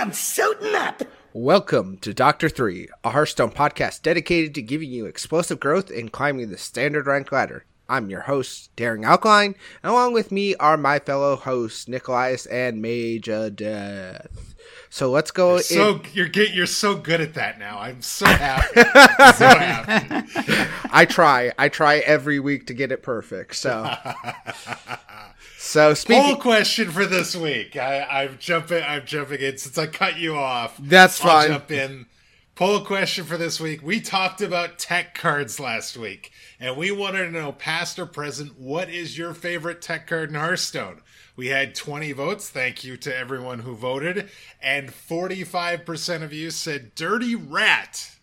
on, suiting up. Welcome to Doctor 3, a Hearthstone podcast dedicated to giving you explosive growth in climbing the standard rank ladder. I'm your host, Daring Alkaline, and along with me are my fellow hosts, Nikolai and Major Death. So let's go. You're so in- you're get, you're so good at that now. I'm so happy. so happy. I try. I try every week to get it perfect. So So speaking poll question for this week. I, am jumping. I'm jumping in since I cut you off. That's fine. I'll jump in. Poll question for this week. We talked about tech cards last week, and we wanted to know, past or present, what is your favorite tech card in Hearthstone? We had 20 votes. Thank you to everyone who voted, and 45% of you said "Dirty Rat."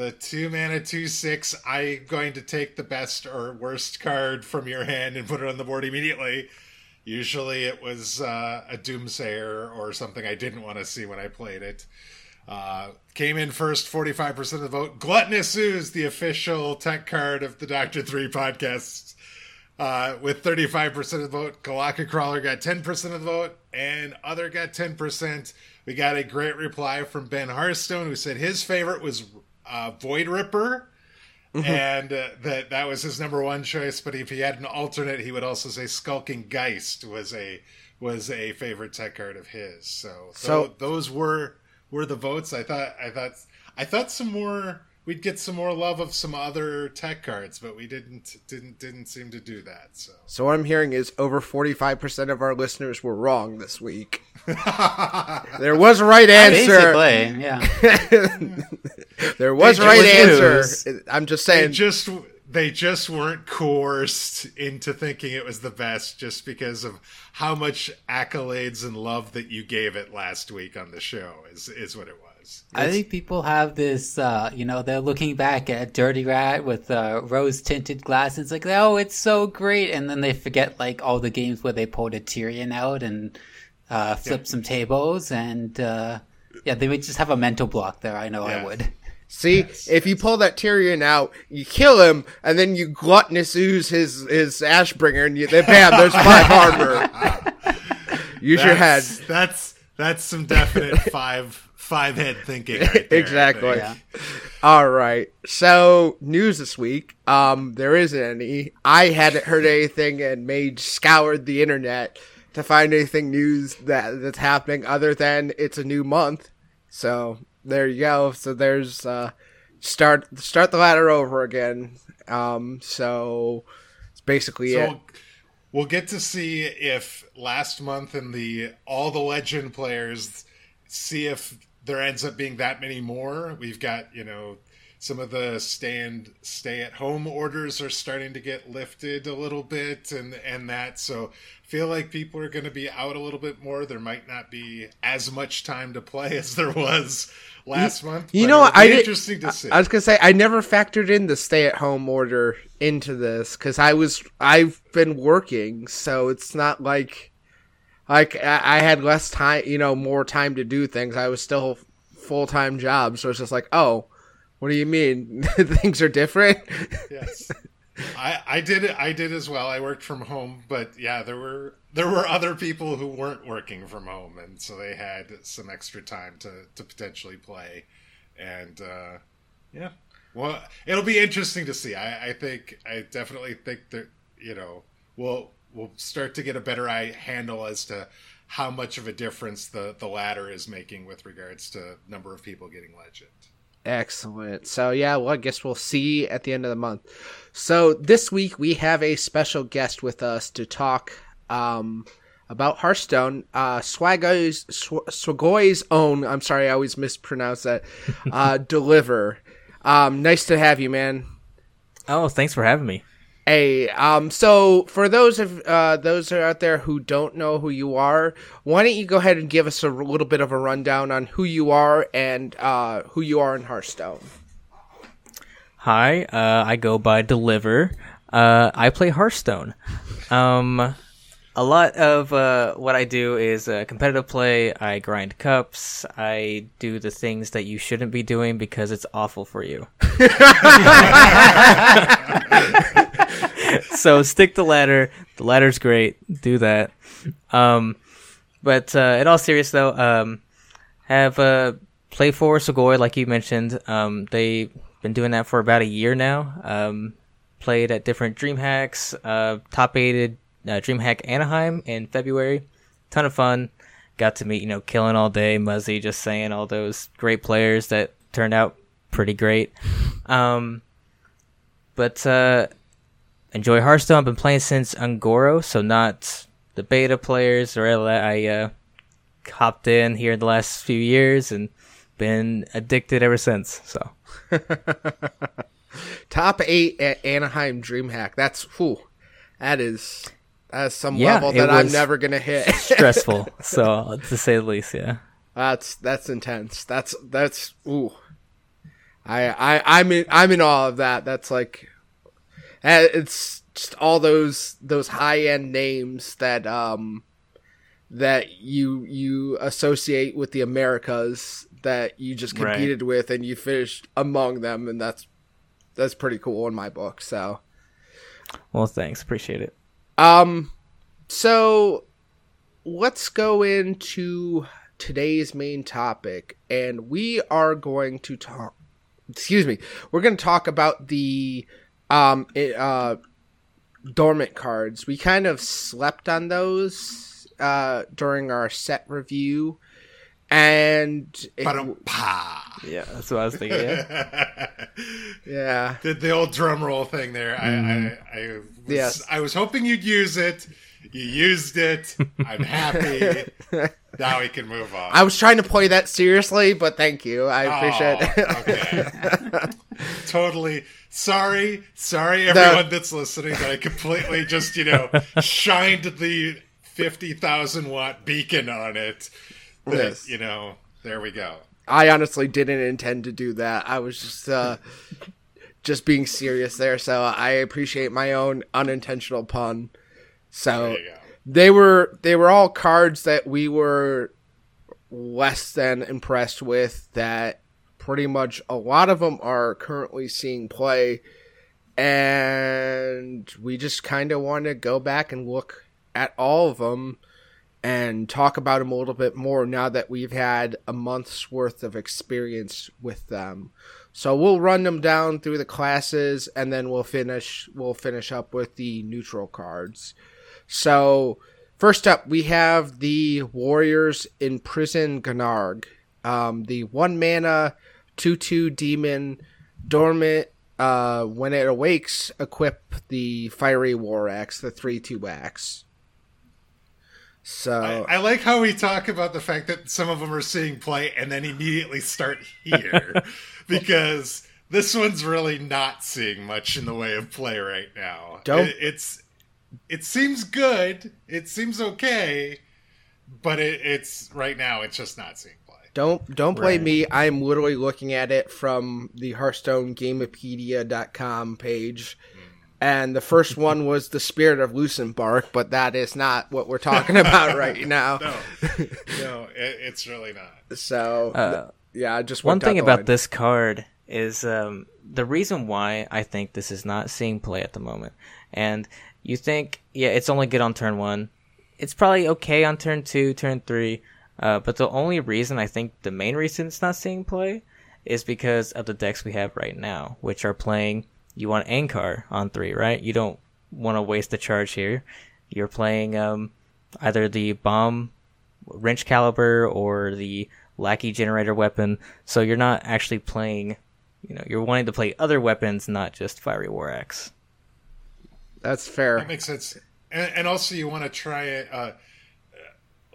The two mana two six i'm going to take the best or worst card from your hand and put it on the board immediately. Usually it was uh, a doomsayer or something i didn't want to see when i played it. Uh, came in first 45% of the vote. Gluttonous ooze the official tech card of the doctor 3 podcast uh, with 35% of the vote Golakka Crawler got 10% of the vote and other got 10% we got a great reply from ben Hearthstone who said his favorite was uh, Void Ripper, mm-hmm. and uh, that that was his number one choice. But if he had an alternate, he would also say Skulking Geist was a was a favorite tech card of his. So so th- those were were the votes. I thought I thought I thought some more we'd get some more love of some other tech cards, but we didn't didn't didn't seem to do that. So So what I'm hearing is over 45% of our listeners were wrong this week. there was a right answer. Basically, yeah. there was a right answer. I'm just saying they just they just weren't coerced into thinking it was the best just because of how much accolades and love that you gave it last week on the show is is what it was. I think people have this, uh, you know, they're looking back at Dirty Rat with uh, rose tinted glasses, like, oh, it's so great. And then they forget, like, all the games where they pulled a Tirion out and uh, flipped yeah. some tables. And, uh, yeah, they would just have a mental block there. I know yeah. I would. See, yes. if you pull that Tirion out, you kill him, and then you gluttonous ooze his his Ashbringer, and you, then bam, there's five armor. Use that's, your head. That's that's some definite five five head thinking. Right there, exactly. Yeah. All right. So news this week. Um, there isn't any. I hadn't heard anything, and Mage scoured the internet to find anything news that that's happening other than it's a new month. So there you go. So there's uh, start start the ladder over again. Um, so it's basically so it. We'll get to see if last month and the all the legend players see if there ends up being that many more. We've got, you know, some of the stand stay at home orders are starting to get lifted a little bit and and that so feel like people are going to be out a little bit more there might not be as much time to play as there was last you, month you know i interesting to see i was going to say i never factored in the stay at home order into this cuz i was i've been working so it's not like like I, had less time, you know, more time to do things. I was still full time job, so it's just like, oh, what do you mean things are different? yes, I I did. I did as well. I worked from home, but yeah, there were there were other people who weren't working from home, and so they had some extra time to to potentially play, and uh, yeah, well, it'll be interesting to see. I I think I definitely think that you know we'll we'll start to get a better eye handle as to how much of a difference the the latter is making with regards to number of people getting legend. Excellent. So yeah, well I guess we'll see at the end of the month. So this week we have a special guest with us to talk um, about Hearthstone. Uh, Swagoy's Swagoy's own. I'm sorry, I always mispronounce that. Uh, deliver. Um, nice to have you, man. Oh, thanks for having me. Hey, um, so for those of uh, those out there who don't know who you are, why don't you go ahead and give us a little bit of a rundown on who you are and uh, who you are in Hearthstone? Hi, uh, I go by Deliver. Uh, I play Hearthstone. Um, a lot of uh, what I do is uh, competitive play. I grind cups. I do the things that you shouldn't be doing because it's awful for you. so stick the ladder. The ladder's great. Do that. Um, but uh, in all serious though, um, have uh, played for Sugoi, like you mentioned. Um, they've been doing that for about a year now. Um, played at different DreamHacks, uh, top aided uh, DreamHack Anaheim in February. Ton of fun. Got to meet, you know, Killing All Day, Muzzy, Justsaiyan all those great players that turned out pretty great. Um, but uh, enjoy Hearthstone. I've been playing since Un'Goro, so not the beta players or. I uh, hopped in here in the last few years and been addicted ever since. So Top eight at Anaheim DreamHack. That's whew, that is that's some Yeah, level that I'm never gonna hit. stressful. so to say the least, yeah. that's that's intense. That's that's ooh. I I I'm in I'm in awe of that. That's like it's just all those those high end names that um that you you associate with the Americas that you just Right. competed with and you finished among them and that's that's pretty cool in my book. So Well, thanks. Appreciate it. um, so let's go into today's main topic, and we are going to talk. Excuse me. We're going to talk about the um it, uh dormant cards. We kind of slept on those uh during our set review, and it- Ba-dum-pa. Yeah, that's what I was thinking. Yeah. yeah, the, the old drum roll thing there. I, I, I, was, Yes. I was hoping you'd use it. You used it. I'm happy. now we can move on. I was trying to play that seriously, but thank you. I appreciate Oh, it. okay. totally. Sorry, sorry, everyone that's listening. That I completely just you know shined the fifty thousand watt beacon on it. That, Yes. You know, there we go. I honestly didn't intend to do that. I was just uh just being serious there, so I appreciate my own unintentional pun. So There you go. they were they were all cards that we were less than impressed with that pretty much a lot of them are currently seeing play and we just kind of want to go back and look at all of them and talk about them a little bit more now that we've had a month's worth of experience with them. So we'll run them down through the classes and then we'll finish we'll finish up with the neutral cards. So first up we have the Warriors Imprisoned Gan'arg. Um, the one mana two two demon dormant uh, when it awakes, equip the fiery war axe, the three two axe. So I, I like how we talk about the fact that some of them are seeing play and then immediately start here because this one's really not seeing much in the way of play right now. Don't- It, it's it seems good, it seems okay, but it, it's right now it's just not seeing play. Don't don't blame Right. me. I'm literally looking at it from the Hearthstone Gamepedia.com page. And the first one was the Spirit of Lucentbark, but that is not what we're talking about right now. No, no, it, it's really not. So Uh, yeah, I just One worked out thing about line. this card is um, the reason why I think this is not seeing play at the moment. And you think, yeah, it's only good on turn one. It's probably okay on turn two, turn three. Uh, but the only reason I think the main reason it's not seeing play is because of the decks we have right now, which are playing. You want Ancharrr on three, right? You don't want to waste the charge here. You're playing um, either the bomb Wrenchcalibur or the lackey generator weapon. So you're not actually playing, you know, you're wanting to play other weapons, not just fiery war axe. That's fair. That makes sense. And, and also, you want to try it, uh,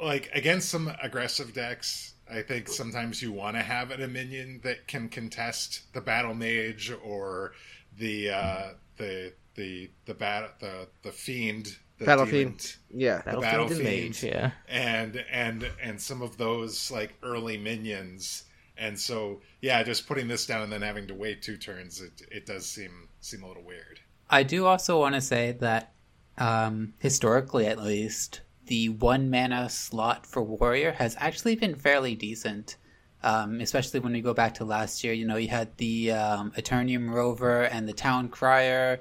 like against some aggressive decks. I think sometimes you want to have a minion that can contest the battle mage or the uh, the the the bat the the fiend. The Battle demon- Fiend. Yeah. Battle Battlefield Fiend. Mage, yeah. and and and some of those like early minions and so yeah just putting this down and then having to wait two turns it, it does seem seem a little weird I do also want to say that, um, historically at least, the one mana slot for warrior has actually been fairly decent. Um, especially when we go back to last year, you know, you had the um, Eternium Rover and the Town Crier.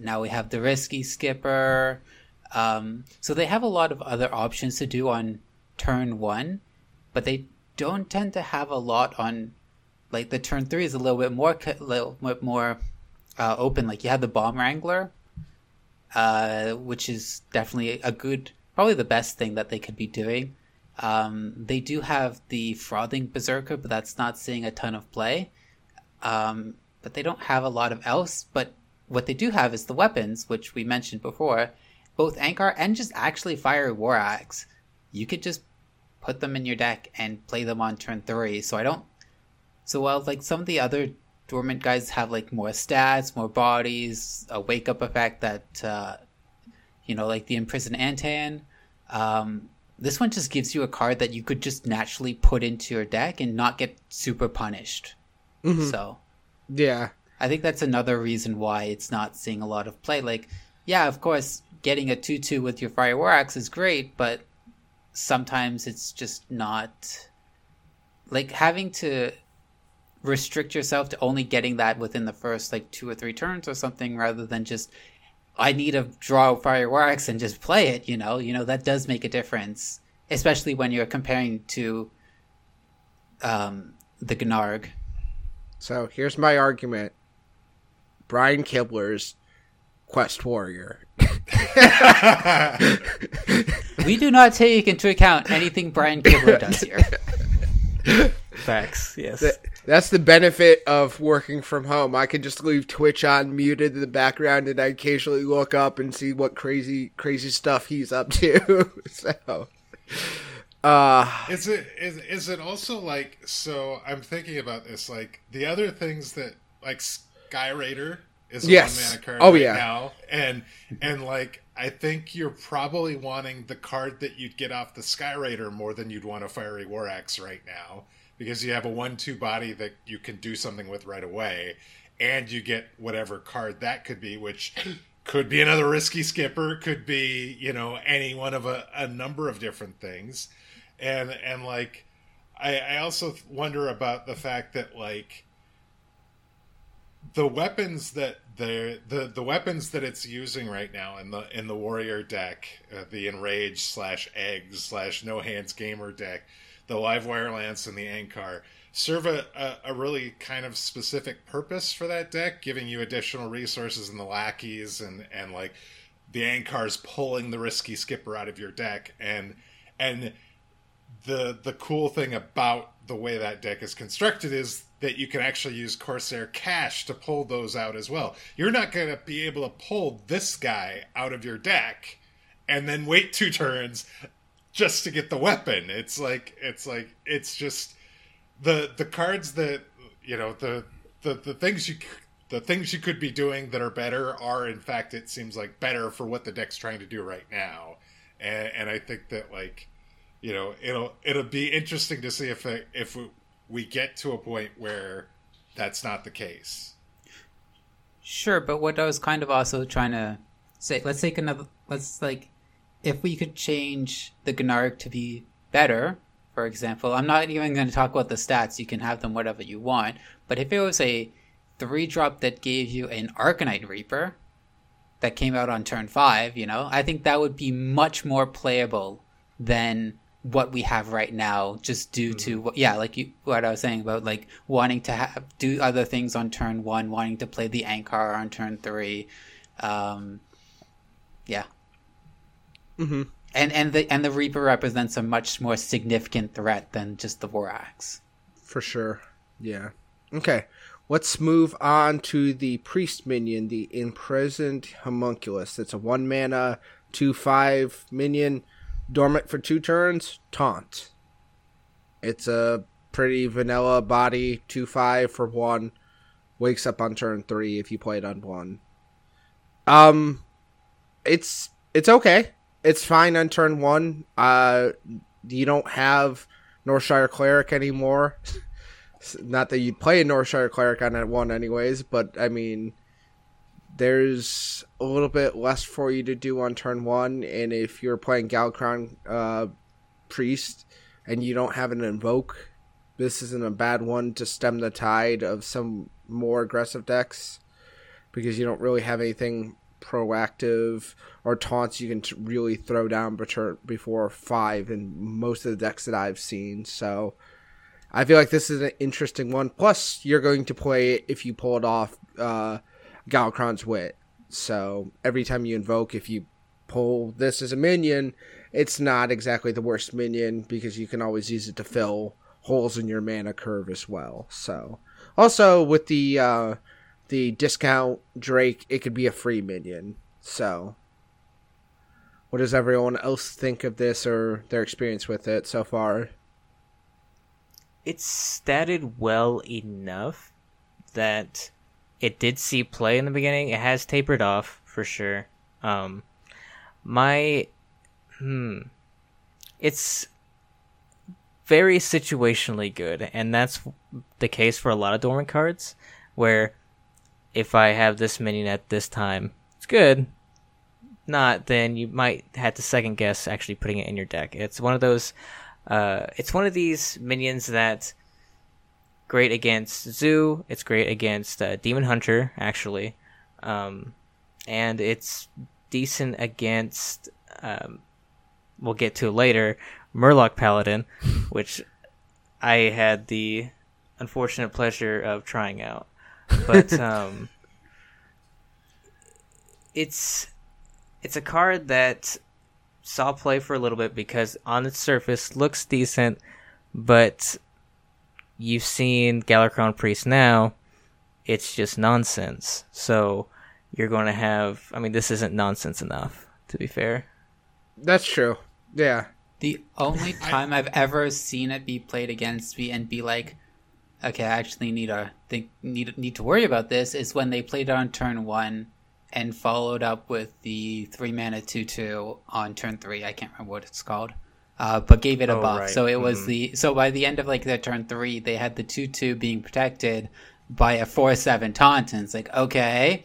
Now we have the Risky Skipper. Um, so they have a lot of other options to do on turn one, but they don't tend to have a lot on like the turn three is a little bit more little bit more uh, open. Like you have the bomb wrangler, uh, which is definitely a good, probably the best thing that they could be doing. Um, they do have the frothing berserker, but that's not seeing a ton of play. Um, but they don't have a lot of else. But what they do have is the weapons, which we mentioned before, both Ancharrr and just actually Fiery War Axe. You could just put them in your deck and play them on turn three. So I don't. So while like some of the other dormant guys have like more stats, more bodies, a wake up effect that, uh, you know, like the imprisoned Antaen. Um, this one just gives you a card that you could just naturally put into your deck and not get super punished. Mhm. So Yeah. I think that's another reason why it's not seeing a lot of play. Like, yeah, of course, getting a 2 2 with your Fire War is great, but sometimes it's just not. Like, having to restrict yourself to only getting that within the first, like, two or three turns or something rather than just. I need to draw fireworks and just play it, you know? You know, that does make a difference, especially when you're comparing to um, the Gan'arg. So here's my argument. Brian Kibler's Quest Warrior. We do not take into account anything Brian Kibler does here. Facts. Yes. Th- That's the benefit of working from home. I can just leave Twitch on muted in the background and I occasionally look up and see what crazy crazy stuff he's up to. so uh Is it is is it also like so? I'm thinking about this. Like the other things that like Sky Raider is a Yes. one mana card Oh, right yeah. now, and and like I think you're probably wanting the card that you'd get off the Sky Raider more than you'd want a Fiery War Axe right now because you have a one-two body that you can do something with right away, and you get whatever card that could be, which. Could be another risky skipper, could be, you know, any one of a, a number of different things and and like I, I also wonder about the fact that like the weapons that the the the weapons that it's using right now in the in the warrior deck, uh, the enrage slash eggs slash no hands gamer deck, the live wire lance and the Ancharrr serve a, a, a really kind of specific purpose for that deck, giving you additional resources in the lackeys and and like the Ancharrr's pulling the risky skipper out of your deck and and the the cool thing about the way that deck is constructed is that you can actually use Corsair Cache to pull those out as well. You're not going to be able to pull this guy out of your deck and then wait two turns just to get the weapon. It's like it's like it's just the the cards that you know the the the things you the things you could be doing that are better are in fact it seems like better for what the deck's trying to do right now. And, and I think that like you know it'll it'll be interesting to see if it, if we get to a point where that's not the case. Sure, but what I was kind of also trying to say, let's take another, let's like, if we could change the Gan'arg to be better, for example, I'm not even going to talk about the stats, you can have them whatever you want, but if it was a three drop that gave you an Arcanite Reaper that came out on turn five, you know, I think that would be much more playable than what we have right now just due to what yeah like you what i was saying about like wanting to have do other things on turn one wanting to play the Ancharrr on turn three um yeah mhm. and and the and the reaper represents a much more significant threat than just the vorax for sure. Yeah. Okay. Let's move on to the priest minion, the imprisoned homunculus. It's a one mana, two five minion, dormant for two turns, taunt. It's a pretty vanilla body, two five for one. Wakes up on turn three if you play it on one. Um, it's it's okay. It's fine on turn one. Uh, you don't have Northshire Cleric anymore. Not that you'd play a Northshire Cleric on that one, anyways, but I mean, there's a little bit less for you to do on turn one, and if you're playing Galakrond uh, Priest and you don't have an Invoke, this isn't a bad one to stem the tide of some more aggressive decks because you don't really have anything proactive or taunts you can t- really throw down before five in most of the decks that I've seen. So I feel like this is an interesting one. Plus, you're going to play it if you pull it off uh, Galakrond's Wit. So every time you invoke, if you pull this as a minion, it's not exactly the worst minion because you can always use it to fill holes in your mana curve as well. So also with the uh, the discount Drake, it could be a free minion. So what does everyone else think of this or their experience with it so far? It's statted well enough that it did see play in the beginning. It has tapered off for sure. Um, my hmm, it's very situationally good, and that's the case for a lot of dormant cards. Where if I have this minion at this time, it's good. Not, then you might have to second guess actually putting it in your deck. It's one of those. Uh, it's one of these minions that great against Zoo. It's great against uh, Demon Hunter, actually, um, and it's decent against. Um, we'll get to later. Murloc Paladin, which I had the unfortunate pleasure of trying out, but um, it's it's a card that saw play for a little bit because on its surface looks decent, but you've seen Galakrond Priest now, it's just nonsense. So you're going to have. I mean, this isn't nonsense enough, to be fair. That's true. Yeah. The only time I've ever seen it be played against me and be like, okay, I actually need to think need need to worry about this is when they played it on turn one and followed up with the three mana two two on turn three. I can't remember what it's called. Uh, but gave it a Oh, buff. right. So it was Mhm. the so by the end of like their turn three, they had the two two being protected by a four seven taunt, and it's like okay,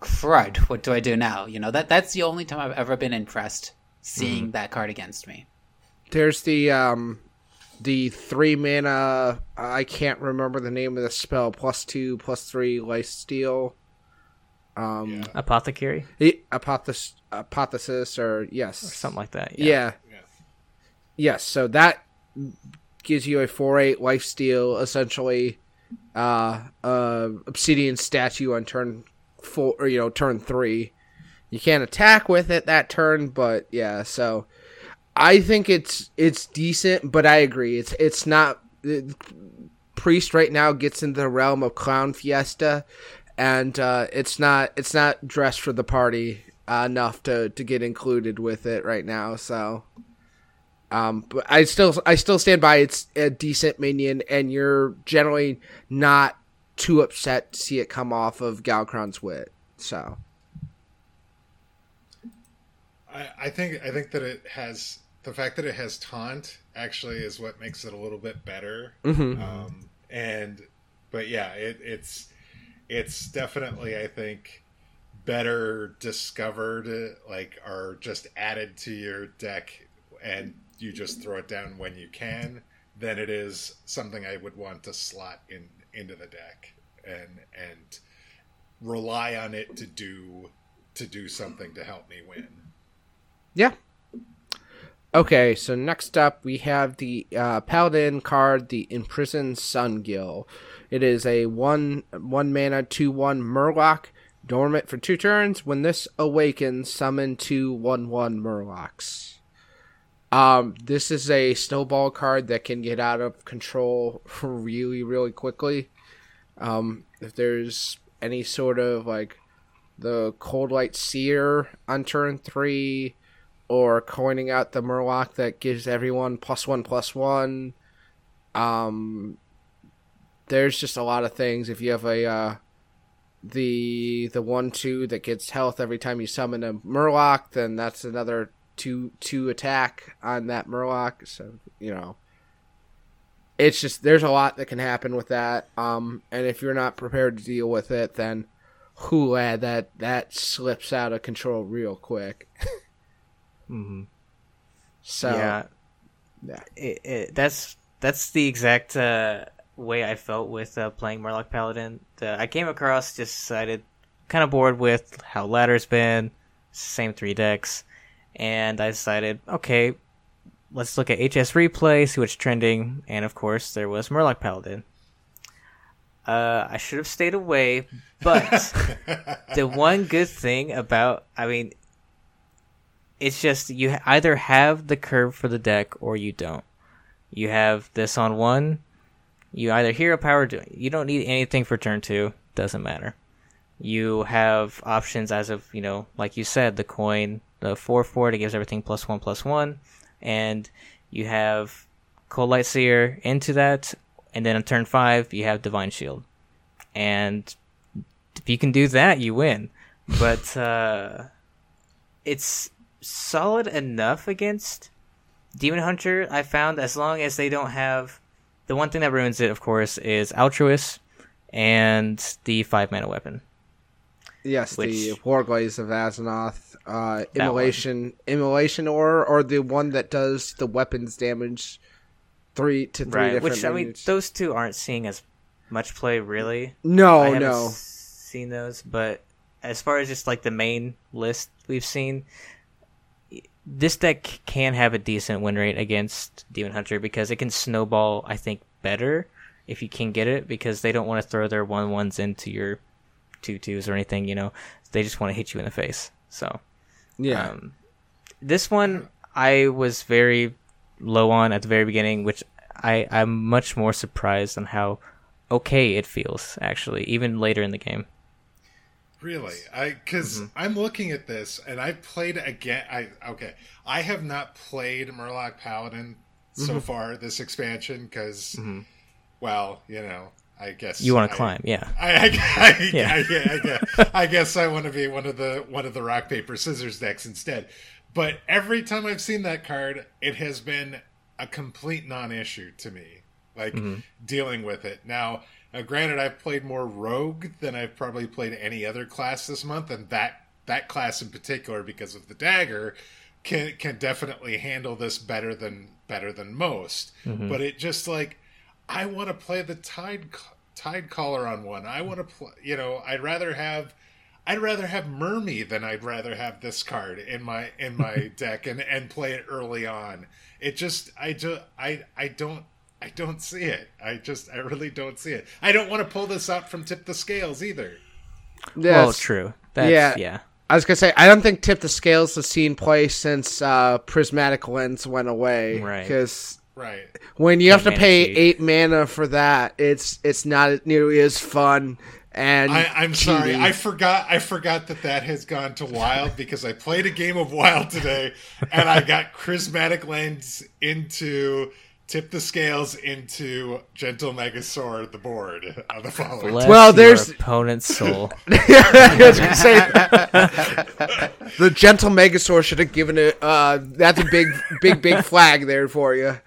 crud. What do I do now? You know that that's the only time I've ever been impressed seeing Mm-hmm. that card against me. There's the um the three mana I can't remember the name of the spell, plus two, plus three life steal. Um Yeah. Apothecary the apothes- apotheosis or yes. or something like that. Yeah. Yeah. Yes, so that gives you a 4 8 life steal, essentially, uh, uh, obsidian statue on turn four, or, you know, turn three. You can't attack with it that turn, but yeah, so I think it's it's decent, but I agree. It's it's not. it- Priest right now gets into the realm of clown fiesta, and uh, it's not it's not dressed for the party uh, enough to to get included with it right now. So, um, but I still I still stand by it's a decent minion, and you're generally not too upset to see it come off of Galakrond's wit. So, I, I think I think that it has the fact that it has taunt actually is what makes it a little bit better. Mhm. Um, and but yeah, it, it's it's definitely I think better discovered like are just added to your deck and you just throw it down when you can than it is something I would want to slot in into the deck and and rely on it to do to do something to help me win. yeah. Okay, so next up we have the uh, Paladin card, the Imprisoned Sungill. It is a one one mana two one Murloc, dormant for two turns. When this awakens, summon two one one Murlocs. Um, this is a snowball card that can get out of control really, really quickly. Um, if there's any sort of like the Cold Light Seer on turn three, or coining out the Murloc that gives everyone plus one plus one. Um, there's just a lot of things. If you have a uh, the the one two that gets health every time you summon a Murloc, then that's another two two attack on that Murloc. So you know, it's just there's a lot that can happen with that. Um, and if you're not prepared to deal with it, then hula that that slips out of control real quick. hmm So yeah, yeah. It, it, that's that's the exact uh, way I felt with uh, playing Murloc Paladin. Uh, I came across, just decided, kind of bored with how ladder's been, same three decks, and I decided, okay, let's look at HS replay, see what's trending, and of course there was Murloc Paladin. Uh, I should have stayed away, but the one good thing about, I mean, it's just you either have the curve for the deck or you don't. You have this on one, you either hero power, you don't need anything for turn two, doesn't matter. You have options as of, you know, like you said, the coin, the 4 4 that gives everything plus 1 plus 1, and you have Cold Light Seer into that, and then on turn 5, you have Divine Shield. And if you can do that, you win. But uh, it's solid enough against Demon Hunter, I found, as long as they don't have. The one thing that ruins it, of course, is Altruist and the five mana weapon. Yes, Which- the Warglaives of Azzinoth, uh, immolation, immolation, or or the one that does the weapons damage, three to three Right. different. Which I mean, those two aren't seeing as much play really. no, I no, seen those, but as far as just like the main list we've seen, this deck can have a decent win rate against Demon Hunter because it can snowball. I think better if you can get it because they don't want to throw their one ones into your two twos or anything. You know, they just want to hit you in the face. So yeah, um, this one I was very low on at the very beginning, which I I'm much more surprised on how okay it feels actually, even later in the game. Really? I because mm-hmm. I'm looking at this and I played again. I okay. I have not played Murloc Paladin so mm-hmm. far this expansion because, mm-hmm. well, you know, I guess You want to climb, yeah. I, I, I, Yeah. I, I, I guess, I guess I want to be one of the one of the rock paper scissors decks instead. But every time I've seen that card, it has been a complete non-issue to me. Like dealing with it now. Uh, granted, I've played more rogue than I've probably played any other class this month, and that that class in particular, because of the dagger, can can definitely handle this better than better than most. But it just like I want to play the tide tide caller on one. I want to play. You know, I'd rather have. I'd rather have Murmy than I'd rather have this card in my in my deck and and play it early on. It just I just I I don't I don't see it. I just I really don't see it. I don't want to pull this out from tip the scales either. yes. Well, true. That's, Yeah. yeah. I was gonna say I don't think Tip the Scales has seen play since uh, Prismatic Lens went away. Right. Because Right. when you have to pay cheap. eight mana for that, it's it's not nearly as fun. And I, I'm sorry. I forgot. I forgot that that has gone to Wild because I played a game of Wild today, and I got Prismatic Lens into Tip the Scales into Gentle Megasaur the board on the following. Bless Well, your there's- opponent's soul. I was gonna say the gentle Megasaur should have given it. Uh, that's a big, big, big flag there for you.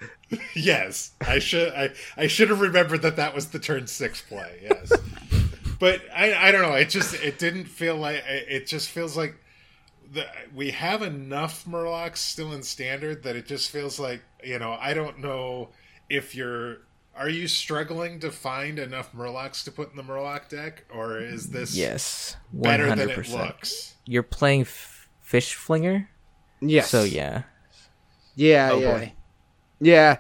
Yes, I should. I I should have remembered that that was the turn six play. Yes, but I I don't know. It just it didn't feel like it just feels like the, we have enough Murlocs still in standard that it just feels like you know I don't know if you're are you struggling to find enough Murlocs to put in the Murloc deck or is this yes, one better than hundred it percent. looks? You're playing f- Fish Flinger, Yes. so yeah. Yeah. Oh yeah. boy. Yeah,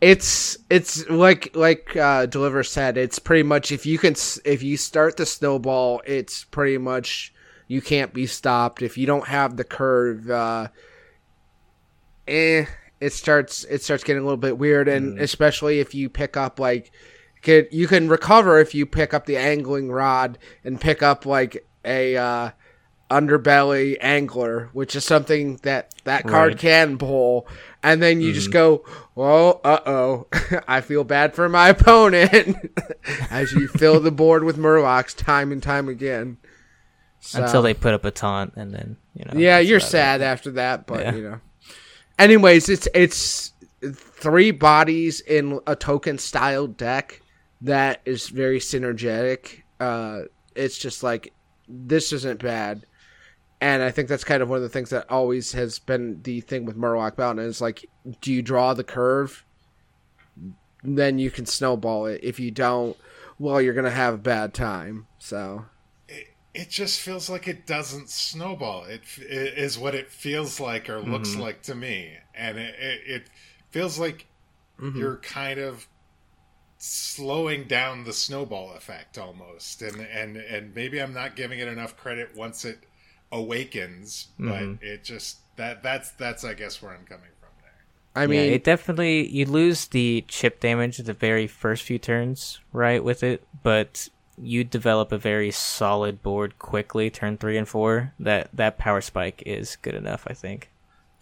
it's it's like like uh, Deliver said. It's pretty much if you can if you start the snowball, it's pretty much you can't be stopped. If you don't have the curve, uh, eh, it starts it starts getting a little bit weird, and especially if you pick up like can, you can recover if you pick up the angling rod and pick up like a uh, underbelly angler, which is something that that card Right. can pull, and then you just go, "Well, uh oh, I feel bad for my opponent," as you fill the board with Murlocs time and time again. So- Until they put up a taunt, and then you know. yeah, you're about it. sad after that, but Yeah. you know. Anyways, it's it's three bodies in a token style deck that is very synergetic. Uh, it's just like this isn't bad, and I think that's kind of one of the things that always has been the thing with Murloc Mountain is like, do you draw the curve? Then you can snowball it. If you don't, well, you're gonna have a bad time. So it just feels like it doesn't snowball. It, it is what it feels like or looks like to me. and it, it, it feels like Mm-hmm. you're kind of slowing down the snowball effect almost, and and and maybe I'm not giving it enough credit once it awakens, but Mhm. it just that that's that's I guess where I'm coming from there. I yeah, mean, it definitely you lose the chip damage the very first few turns, right, with it, but you develop a very solid board quickly, turn three and four. That that power spike is good enough, I think.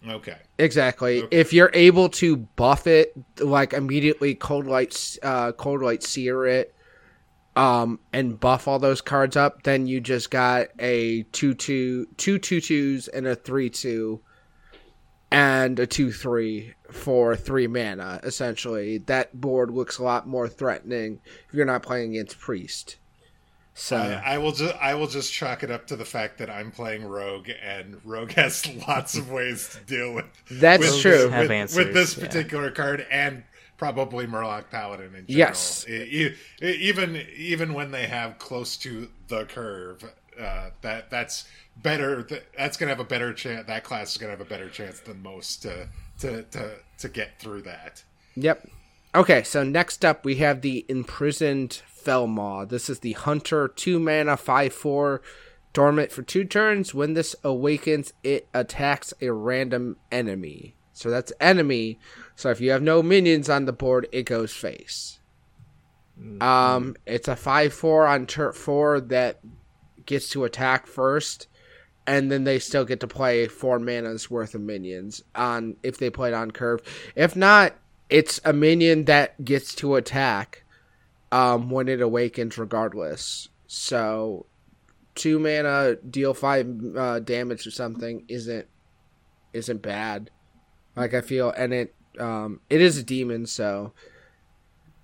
Okay, Exactly. Okay. If you're able to buff it, like immediately cold light, uh, cold light Seer it, um, and buff all those cards up, then you just got a two two two two twos and a three two, and a two three for three mana. Essentially, that board looks a lot more threatening if you're not playing against priest. So I, I will just I will just chalk it up to the fact that I'm playing Rogue, and Rogue has lots of ways to deal with that's with, true. With, answers, with this yeah. particular card and probably Murloc Paladin in general. Yes. E- e- even even when they have close to the curve, uh, that that's better. th- That's gonna have a better chance. That class is gonna have a better chance than most to to to, to get through that. Yep. Okay, so next up we have the imprisoned Felmaw. This is the Hunter, two mana, five four, dormant for two turns. When this awakens, it attacks a random enemy. So that's enemy. So if you have no minions on the board, it goes face. Um, it's a five four on turn four that gets to attack first, and then they still get to play four mana's worth of minions on if they play it on curve. If not, it's a minion that gets to attack um, when it awakens, regardless. So, two mana, deal five uh, damage or something isn't isn't bad. Like I feel, and it um, it is a demon, so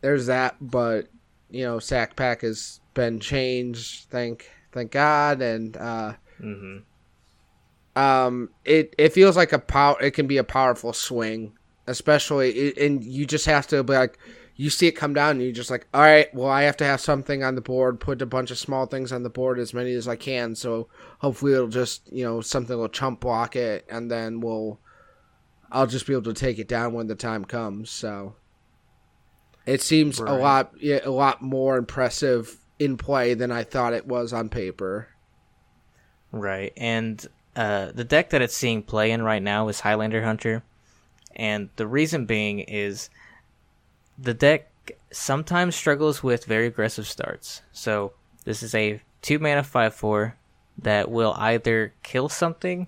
there's that. But you know, Sac Pact has been changed. Thank thank God, and uh, mm-hmm. um, it it feels like a power. It can be a powerful swing, especially, and you just have to be like, you see it come down, and you're just like, all right, well, I have to have something on the board. Put a bunch of small things on the board, as many as I can. So hopefully, it'll just you know something will chump block it, and then we'll, I'll just be able to take it down when the time comes. So it seems a lot, yeah, a lot more impressive in play than I thought it was on paper. Right, and uh, the deck that it's seeing play in right now is Highlander Hunter, and the reason being is the deck sometimes struggles with very aggressive starts. So this is a two mana five four that will either kill something,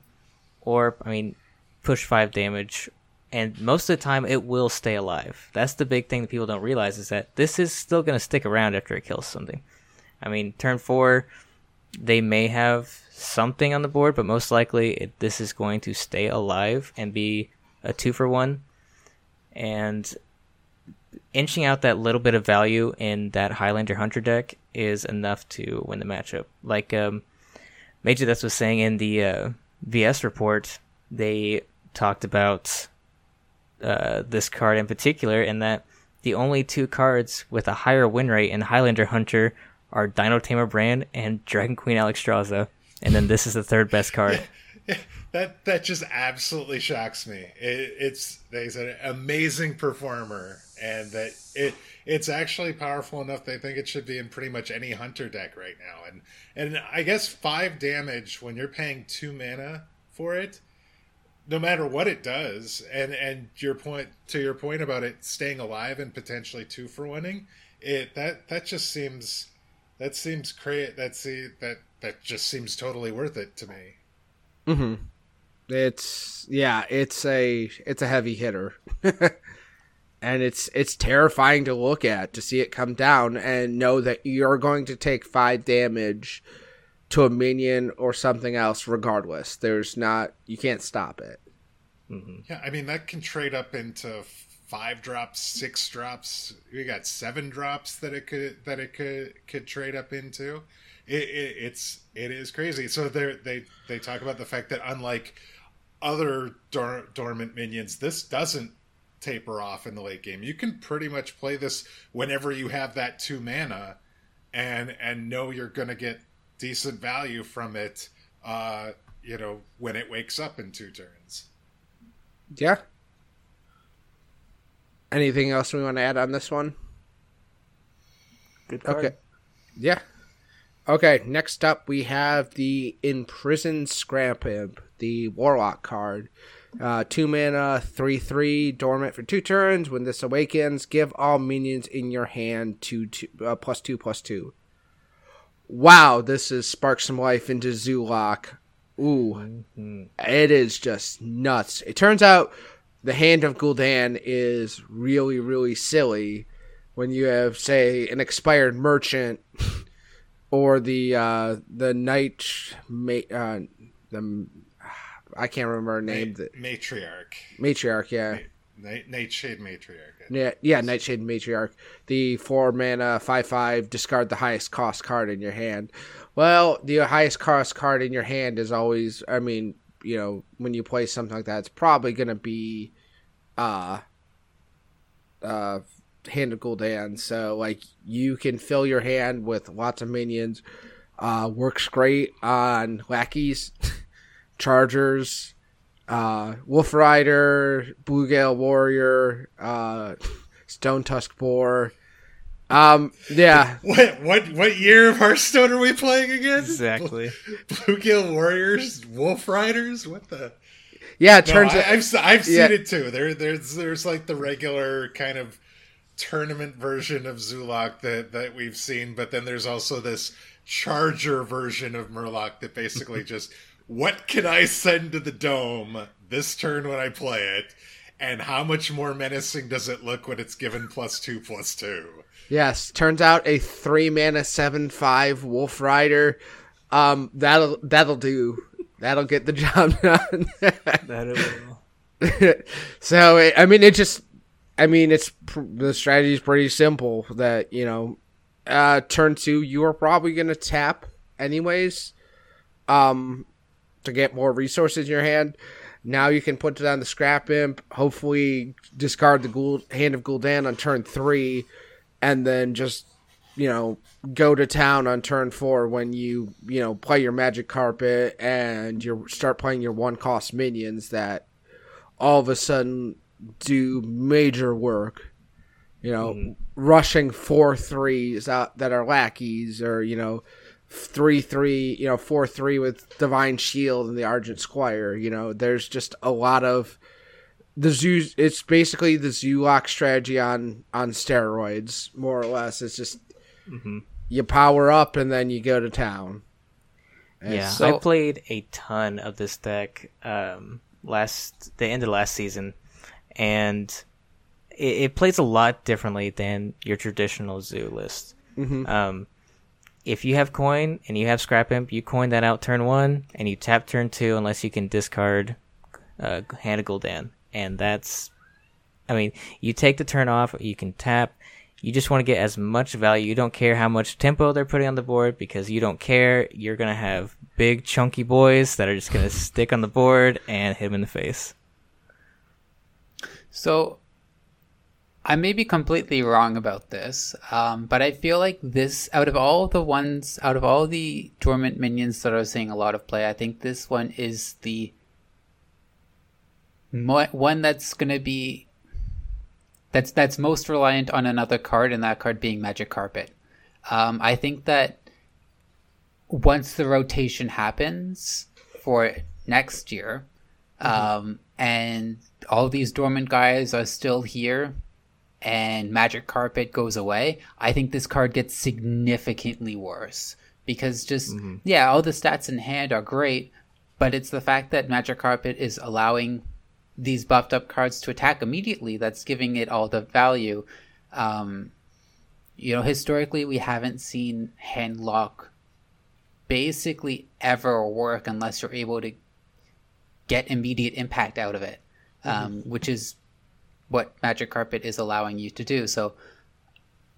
or I mean, push five damage, and most of the time it will stay alive. That's the big thing that people don't realize is that this is still going to stick around after it kills something. I mean, turn four they may have something on the board, but most likely it, this is going to stay alive and be a two for one. And inching out that little bit of value in that Highlander Hunter deck is enough to win the matchup. Like um, Major Death was saying in the uh, VS report, they talked about uh, this card in particular, and that the only two cards with a higher win rate in Highlander Hunter are Dinotamer Brann and Dragon Queen Alexstrasza. And then this is the third best card. that that just absolutely shocks me. It, it's he's an amazing performer, and that it it's actually powerful enough. They think it should be in pretty much any hunter deck right now. And and I guess five damage when you're paying two mana for it, no matter what it does. And and your point to your point about it staying alive and potentially two for winning, it that that just seems that seems crazy. That's the that that just seems totally worth it to me. Mm-hmm. It's yeah, it's a it's a heavy hitter. and it's it's terrifying to look at to see it come down and know that you're going to take 5 damage to a minion or something else regardless. There's not you can't stop it. Mm-hmm. Yeah, I mean that can trade up into five drops, six drops. We got seven drops that it could that it could could trade up into. It, it it's it is crazy. So they they they talk about the fact that unlike other dor- dormant minions, this doesn't taper off in the late game. You can pretty much play this whenever you have that two mana, and and know you're going to get decent value from it. Uh, you know when it wakes up in two turns. Yeah. Anything else we want to add on this one? Good card. Okay. Yeah. Okay, next up we have the Imprisoned Scrap Imp, the Warlock card. Uh, two mana, three three, dormant for two turns. When this awakens, give all minions in your hand two, two uh, plus two plus two. Wow, this is spark some life into Zoolock. Ooh, it is just nuts. It turns out the hand of Gul'dan is really really silly when you have say an expired merchant or the uh the night ma- uh the I can't remember her name the Matriarch. matriarch yeah Night, Nightshade Matriarch. yeah yeah nightshade matriarch the four mana five five discard the highest cost card in your hand well the highest cost card in your hand is always I mean you know when you play something like that it's probably gonna be uh uh hand of Gul'dan. So like you can fill your hand with lots of minions. Uh, works great on lackeys, chargers, uh, Wolf Rider, Bluegill Warrior, uh, Stonetusk Boar. Um, yeah, What what what year of Hearthstone are we playing again? Exactly. Bluegill Warriors, Wolf Riders. What the? yeah. It No, turns I, out I've s- I've seen yeah. it too. There there's there's like the regular kind of tournament version of Zoolock that that we've seen, but then there's also this charger version of Murloc that basically just what can I send to the dome this turn when I play it, and how much more menacing does it look when it's given plus two plus two? Yes, turns out a three mana seven five Wolf Rider. Um, that'll that'll do. That'll get the job done. That it will. so it, I mean, it just, I mean, it's the strategy is pretty simple. That you know, uh, turn two, you are probably gonna tap anyways, um, to get more resources in your hand. Now you can put it on the scrap imp. Hopefully, discard the ghoul, hand of Gul'dan on turn three, and then just you know go to town on turn four when you you know play your magic carpet and you start playing your one cost minions that all of a sudden do major work. You know, mm-hmm. rushing four threes out that are lackeys, or you know, three three, you know, four three with divine shield and the argent squire. You know, there's just a lot of the zoo. It's basically the Zoolock strategy on on steroids, more or less. It's just you power up and then you go to town. And Yeah, So- I played a ton of this deck um, last the end of last season, and it, it plays a lot differently than your traditional zoo list. Um, if you have coin and you have scrap imp, you coin that out turn one, and you tap turn two unless you can discard uh, Hand of Gul'dan, and that's, I mean, you take the turn off, you can tap. You just want to get as much value. You don't care how much tempo they're putting on the board because you don't care. You're gonna have big chunky boys that are just gonna stick on the board and hit him in the face. So, I may be completely wrong about this, um, but I feel like this, out of all the ones, out of all the dormant minions that are seeing a lot of play, I think this one is the mo- one that's going to be that's that's most reliant on another card, and that card being Magic Carpet. Um, I think that once the rotation happens for next year, um, and all these dormant guys are still here, and Magic Carpet goes away, I think this card gets significantly worse. Because just yeah, all the stats in hand are great, but it's the fact that Magic Carpet is allowing these buffed up cards to attack immediately that's giving it all the value. Um, you know, historically, we haven't seen hand lock basically ever work unless you're able to get immediate impact out of it, um, which is what Magic Carpet is allowing you to do. So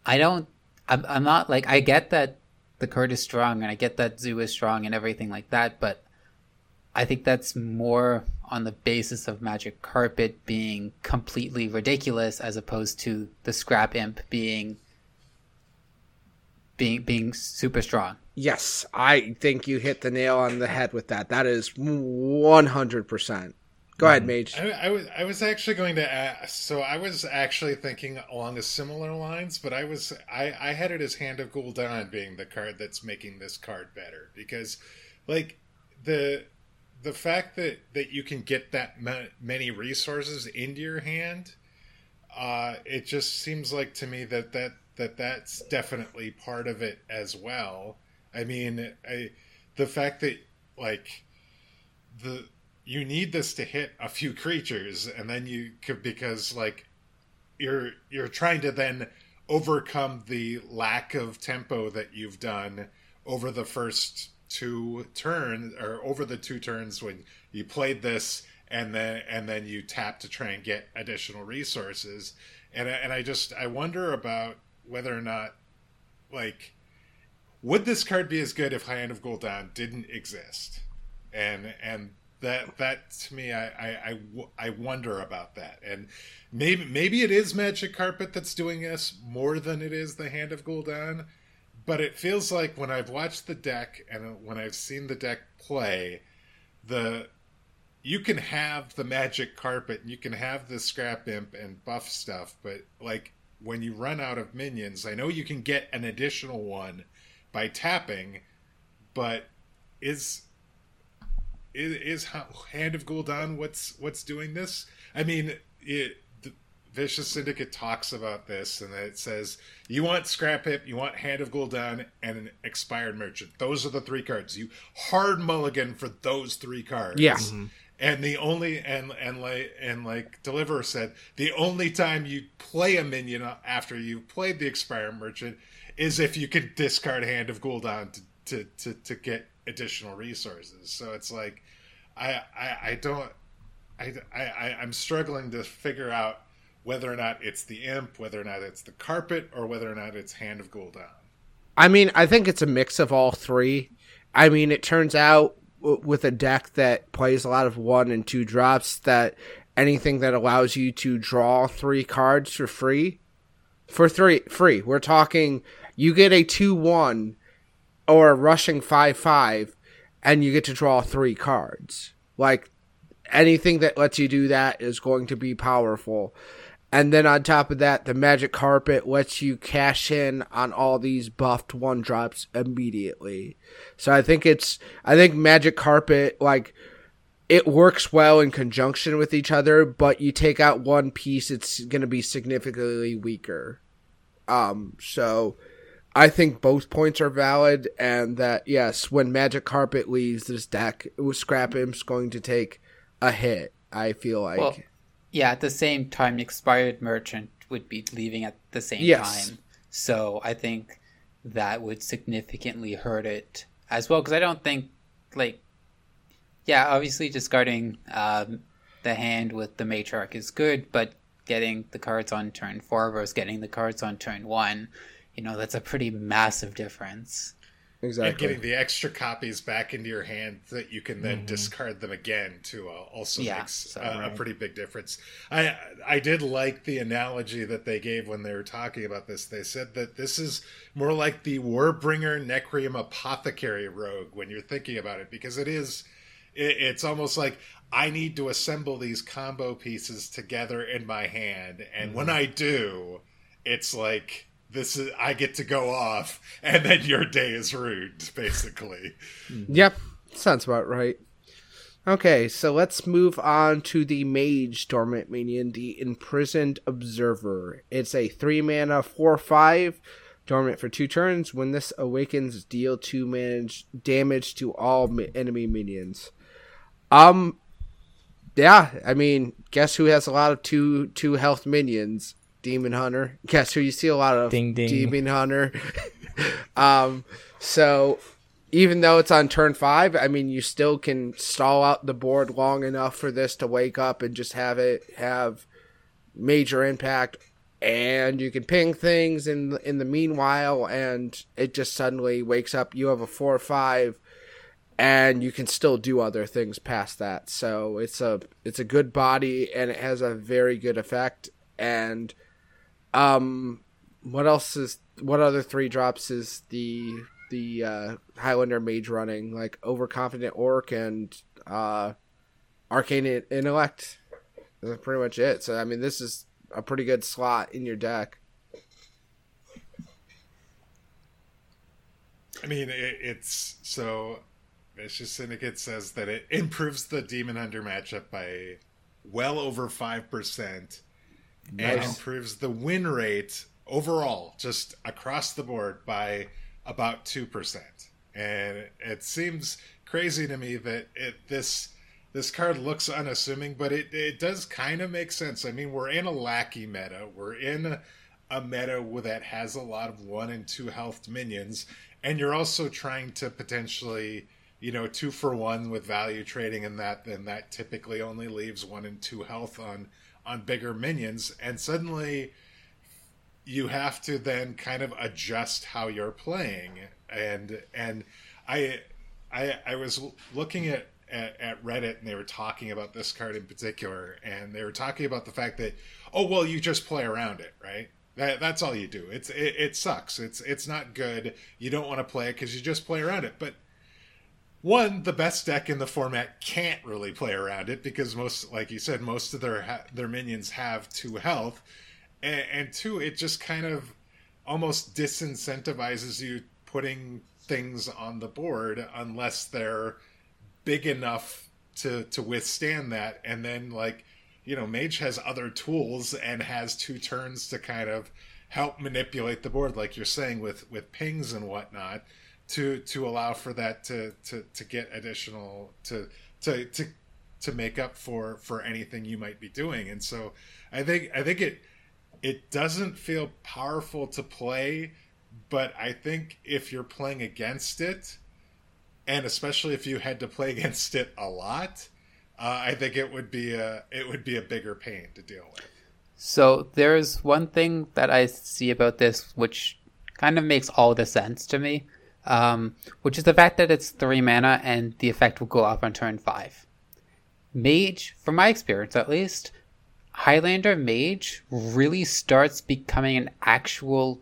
I don't, I'm, I'm not like, I get that the card is strong and I get that Zoo is strong and everything like that, but I think that's more on the basis of Magic Carpet being completely ridiculous as opposed to the Scrap Imp being being being super strong. Yes, I think you hit the nail on the head with that. That is 100%. Go ahead, Mage. I, I was I was actually going to ask, so I was actually thinking along a similar lines, but I was I I had it as Hand of Gul'dan being the card that's making this card better because, like the the fact that that you can get that ma- many resources into your hand, uh, it just seems like to me that that that that's definitely part of it as well. I mean, I the fact that like the you need this to hit a few creatures and then you could because like you're you're trying to then overcome the lack of tempo that you've done over the first two turns or over the two turns when you played this and then and then you tap to try and get additional resources. And and I just I wonder about whether or not like would this card be as good if Hand of Gul'dan didn't exist? And and that that to me I I I wonder about that. And maybe maybe it is magic carpet that's doing this more than it is the hand of Gul'dan but it feels like when I've watched the deck and when I've seen the deck play the you can have the magic carpet and you can have the scrap imp and buff stuff but like when you run out of minions I know you can get an additional one by tapping but is is, is Hand of Gul'dan what's what's doing this? I mean, it, the Vicious Syndicate talks about this, and it says you want Scrap Imp, you want Hand of Gul'dan, and an Expired Merchant. Those are the three cards. You hard mulligan for those three cards. Yeah. Mm-hmm. And the only and and like and like Deliverer said, the only time you play a minion after you've played the Expired Merchant is if you can discard Hand of Gul'dan to to, to, to get additional resources. So it's like I I, don't I, I I'm struggling to figure out whether or not it's the imp, whether or not it's the carpet, or whether or not it's Hand of Gul'dan. I mean, I think it's a mix of all three. I mean, it turns out w- with a deck that plays a lot of one and two drops that anything that allows you to draw three cards for free for three free. We're talking you get a two one or a rushing five five and you get to draw three cards. Like anything that lets you do that is going to be powerful. And then on top of that, the magic carpet lets you cash in on all these buffed one drops immediately. So I think it's I think magic carpet like it works well in conjunction with each other, but you take out one piece, it's going to be significantly weaker. Um, so I think both points are valid, and that yes, when Magic Carpet leaves this deck, Scrap Imp's going to take a hit. I feel like. Well, yeah, at the same time, expired merchant would be leaving at the same Yes. time. So I think that would significantly hurt it as well. Because I don't think, like, yeah, obviously discarding um, the hand with the matriarch is good, but getting the cards on turn four versus getting the cards on turn one, you know, that's a pretty massive difference. And exactly. getting the extra copies back into your hand that you can then discard them again too uh, also Yeah, makes so- a, a pretty big difference. I I did like the analogy that they gave when they were talking about this. They said that this is more like the Warbringer Necrium Apothecary Rogue when you're thinking about it because it is it, it's almost like I need to assemble these combo pieces together in my hand and when I do it's like this is I get to go off and then your day is ruined basically. Yep, sounds about right. Okay, so let's move on to the Mage Dormant Minion, the Imprisoned Observer. It's a three mana four five, dormant for two turns. When this awakens, deal two manage damage to all mi- enemy minions. Um, yeah, I mean, guess who has a lot of two two health minions? Demon Hunter. Guess who you see a lot of? Ding, ding. Demon Hunter. um, so even though it's on turn five, I mean, you still can stall out the board long enough for this to wake up and just have it have major impact, and you can ping things in in the meanwhile, and it just suddenly wakes up. You have a four or five, and you can still do other things past that. So it's a it's a good body, and it has a very good effect. And um, what else is what other three drops is the the uh, Highlander mage running like overconfident orc and uh, arcane intellect. That's pretty much it. So I mean, this is a pretty good slot in your deck. I mean, it, it's so Vicious Syndicate says that it improves the Demon Hunter matchup by well over 5%. It improves the win rate overall, just across the board, by about 2%. And it seems crazy to me that it, this this card looks unassuming, but it, it does kind of make sense. I mean, we're in a lackey meta. We're in a, a meta that has a lot of one and two health minions, and you're also trying to potentially, you know, two for one with value trading, and that then that typically only leaves one and two health on on bigger minions, and suddenly you have to then kind of adjust how you're playing. And and i i i was looking at at, at reddit and they were talking about this card in particular and they were talking about the fact that oh well you just play around it right? That, that's all you do. It's it, it sucks. It's it's not good. You don't want to play it because you just play around it. But one the best deck in the format can't really play around it because most like you said most of their their minions have two health. And, and two it just kind of almost disincentivizes you putting things on the board unless they're big enough to to withstand that. And then like you know mage has other tools and has two turns to kind of help manipulate the board like you're saying with with pings and whatnot to to allow for that to to to get additional to to to to make up for for anything you might be doing. And so i think i think it it doesn't feel powerful to play but i think if you're playing against it and especially if you had to play against it a lot uh, i think it would be a it would be a bigger pain to deal with. So there's one thing that I see about this which kind of makes all the sense to me, um, which is the fact that it's three mana and the effect will go off on turn five. Mage, from my experience at least, Highlander Mage really starts becoming an actual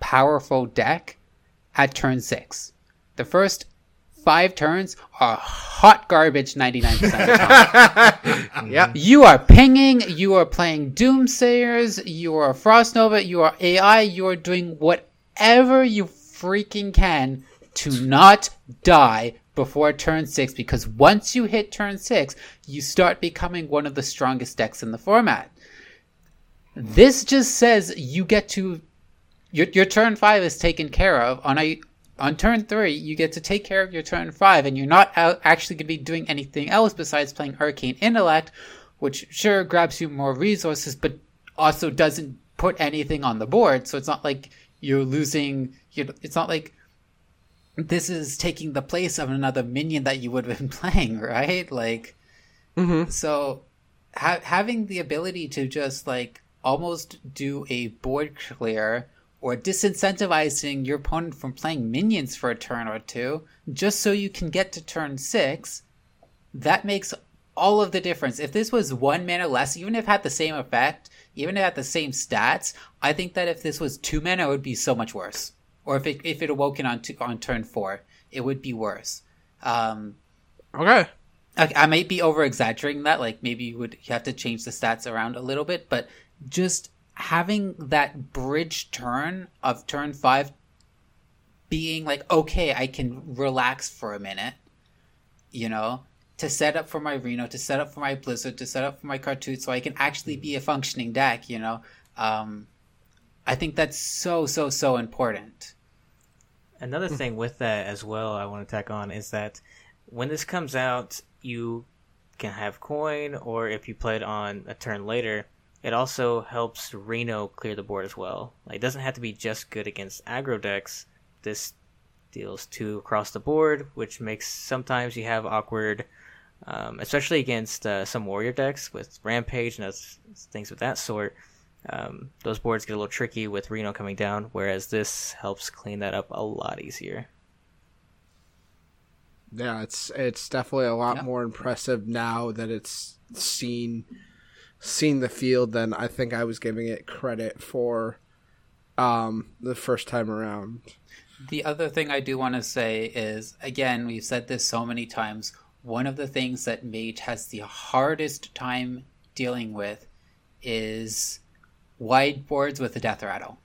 powerful deck at turn six. The first five turns are hot garbage 99% of the time. Yeah. You are pinging, you are playing Doomsayers, you are Frost Nova, you are AI, you are doing whatever you freaking can to not die before turn six because once you hit turn six, you start becoming one of the strongest decks in the format. This just says you get to your your turn five is taken care of on a on turn three you get to take care of your turn five and you're not out actually going to be doing anything else besides playing arcane intellect which sure grabs you more resources but also doesn't put anything on the board so it's not like you're losing you know, it's not like this is taking the place of another minion that you would have been playing right? Like mm-hmm. so ha- having the ability to just like almost do a board clear or disincentivizing your opponent from playing minions for a turn or two just so you can get to turn six that makes all of the difference. If this was one mana less even if it had the same effect even if it had the same stats i think that if this was two mana it would be so much worse or if it if it awoken on two, on turn four it would be worse um Okay. I, I might be over exaggerating that. Like maybe you would you have to change the stats around a little bit, but just having that bridge turn of turn five being like, okay, I can relax for a minute, you know, to set up for my Reno, to set up for my Blizzard, to set up for my Cartoon, so I can actually be a functioning deck, you know. Um, I think that's so so so important. Another thing with that as well, I want to tack on is that when this comes out, you can have coin, or if you play it on a turn later, it also helps Reno clear the board as well. Like, it doesn't have to be just good against aggro decks. This deals two across the board, which makes sometimes you have awkward, um, especially against uh, some warrior decks with Rampage and things of that sort. Um, those boards get a little tricky with Reno coming down, whereas this helps clean that up a lot easier. Yeah, it's it's definitely a lot Yeah. more impressive now that it's seen seen the field than I think I was giving it credit for um the first time around. The other thing I do want to say is again, we've said this so many times one of the things that Mage has the hardest time dealing with is wide boards with a death rattle.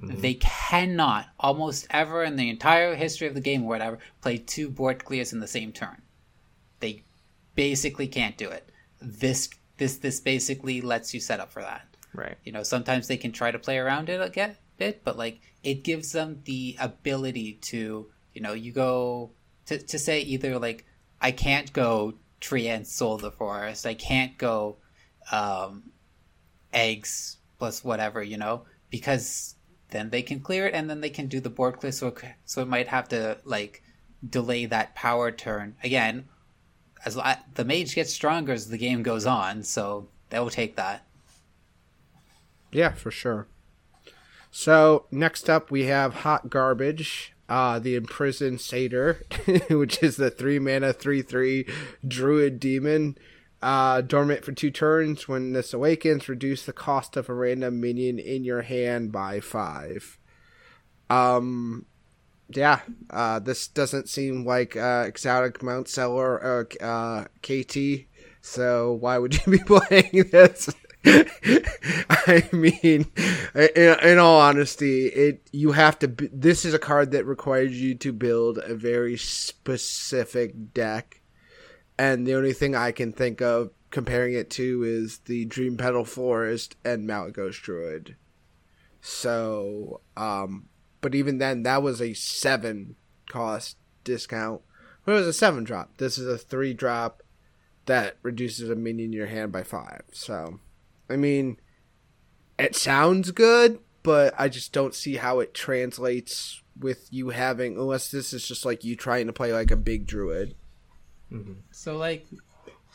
Mm-hmm. They cannot, almost ever in the entire history of the game or whatever, play two board clears in the same turn. They basically can't do it. This this this basically lets you set up for that. Right. You know, sometimes they can try to play around it a bit, but like it gives them the ability to, you know, you go to to say either like I can't go tree and soul the forest, I can't go um eggs plus whatever, you know, because then they can clear it and then they can do the board clear. So so it might have to like delay that power turn. Again as the mage gets stronger as the game goes on so they will take that. Yeah for sure. So next up we have hot garbage uh the imprisoned satyr which is the three mana three three druid demon uh, dormant for two turns. When this awakens, reduce the cost of a random minion in your hand by five. Um, yeah, uh, this doesn't seem like uh, exotic mount seller or uh, KT. So why would you be playing this? I mean, in, in, all honesty, it you have to. This is a card that requires you to build a very specific deck and the only thing I can think of comparing it to is the Dreampetal Florist and Malygos Druid. So, um, but even then, that was a seven cost discount. But it was a seven drop. This is a three drop that reduces a minion in your hand by five. So, I mean, it sounds good, but I just don't see how it translates with you having, unless this is just like you trying to play like a big druid. Mm-hmm. So, like,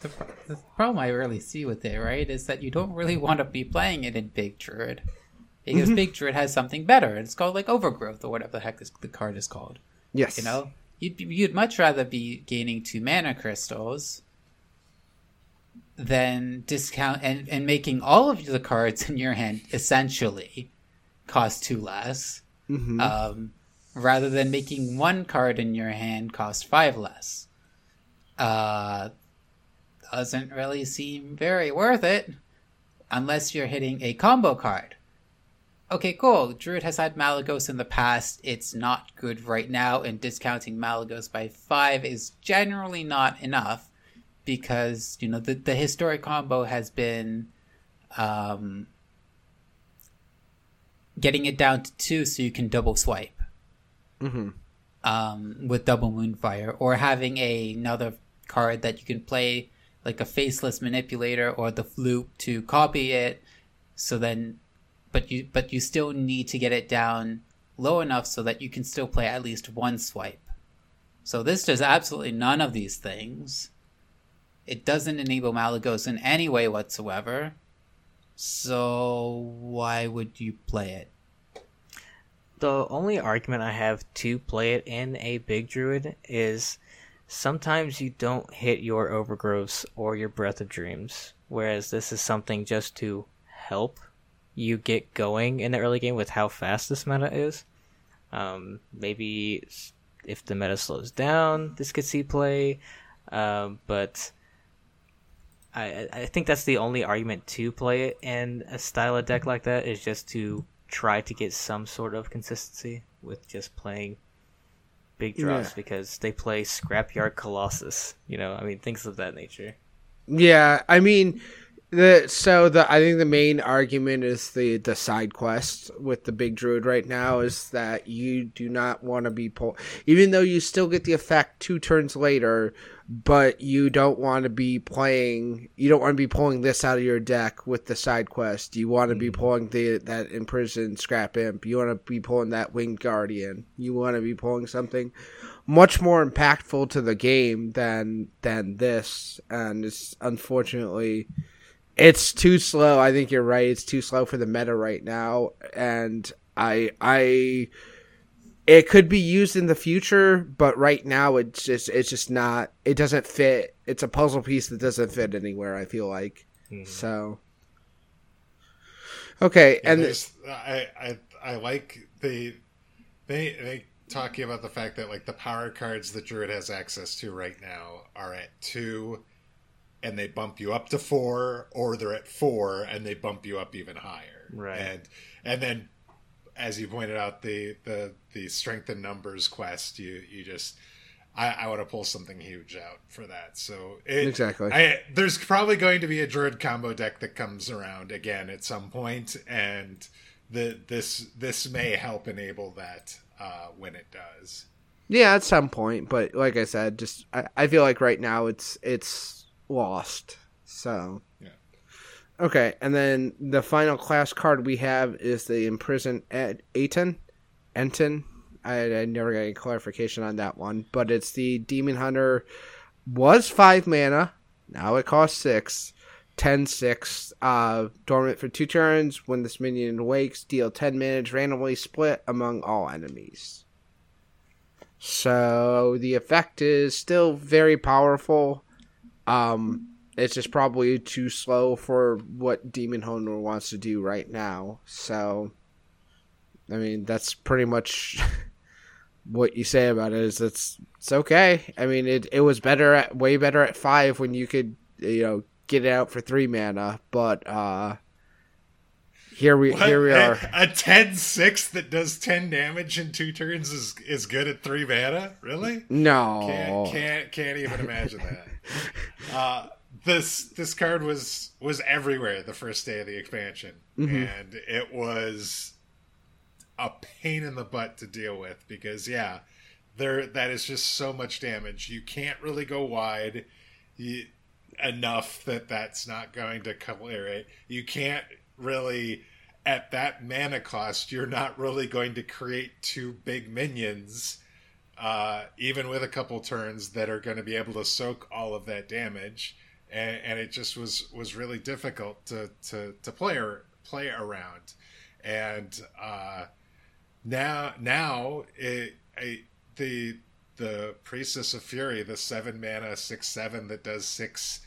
the, the problem I really see with it, right, is that you don't really want to be playing it in Big Druid. Because mm-hmm. Big Druid has something better. It's called, like, Overgrowth, or whatever the heck this, the card is called. Yes. You know? You'd, you'd much rather be gaining two mana crystals than discount and, and making all of the cards in your hand essentially cost two less. Mm-hmm. Um, rather than making one card in your hand cost five less uh, doesn't really seem very worth it unless you're hitting a combo card. Okay, cool. Druid has had Malygos in the past. It's not good right now, and discounting Malygos by five is generally not enough because, you know, the, the historic combo has been um, getting it down to two so you can double swipe. Mm-hmm. Um, with double moonfire, or having a, another card that you can play like a faceless manipulator or the flute to copy it. So then but you but you still need to get it down low enough so that you can still play at least one swipe. So this does absolutely none of these things. It doesn't enable malygos in any way whatsoever. So why would you play it? The only argument i have to play it in a big druid is sometimes you don't hit your overgrowths or your breath of dreams whereas this is something just to help you get going in the early game with how fast this meta is. Um, maybe if the meta slows down this could see play um, but I, I think that's the only argument to play it in a style of deck like that is just to try to get some sort of consistency with just playing big drops yeah. because they play Scrapyard Colossus. You know, I mean things of that nature. Yeah, I mean the so the I think the main argument is the the side quest with the big druid right now is that you do not want to be pull even though you still get the effect two turns later but you don't want to be playing you don't want to be pulling this out of your deck with the side quest. You want to be mm-hmm. pulling the that imprisoned scrap imp. You want to be pulling that winged guardian. You want to be pulling something much more impactful to the game than than this and it's unfortunately it's too slow i think you're right it's too slow for the meta right now and i i it could be used in the future, but right now it's just it's just not. It doesn't fit. It's a puzzle piece that doesn't fit anywhere. I feel like mm-hmm. so. Okay, yeah, and I, I I like the they they talking about the fact that like the power cards that Druid has access to right now are at two, and they bump you up to four, or they're at four and they bump you up even higher. Right. And and then, as you pointed out, the the the strength in numbers quest, you you just. I, I want to pull something huge out for that. So it, Exactly. I, there's probably going to be a druid combo deck that comes around again at some point, and the this this may help enable that uh, when it does. Yeah, at some point, but like I said, just I, I feel like right now it's it's lost. So Yeah. Okay, and then the final class card we have is the imprisoned Ed Aten. Enton. I, I never got any clarification on that one, but it's the Demon Hunter. Was five mana, now it costs six. 10 6, uh, dormant for two turns. When this minion awakes, deal 10 damage randomly split among all enemies. So the effect is still very powerful. Um, it's just probably too slow for what Demon Hunter wants to do right now. So, I mean, that's pretty much what you say about it. Is it's it's okay. I mean, it it was better at way better at five when you could you know get it out for three mana, but uh, here we What? here we are. A 10-6 that does ten damage in two turns is is good at three mana. Really? No, Can't can't can't even imagine that. Uh, this this card was was everywhere the first day of the expansion, and it was a pain in the butt to deal with because yeah, there that is just so much damage. You can't really go wide you, enough that that's not going to clear it. You can't really at that mana cost. You're not really going to create two big minions uh, even with a couple turns that are going to be able to soak all of that damage, and, and it just was was really difficult to to to play ar- play around, and uh, now now it, I the the priestess of fury, the seven mana six seven that does six,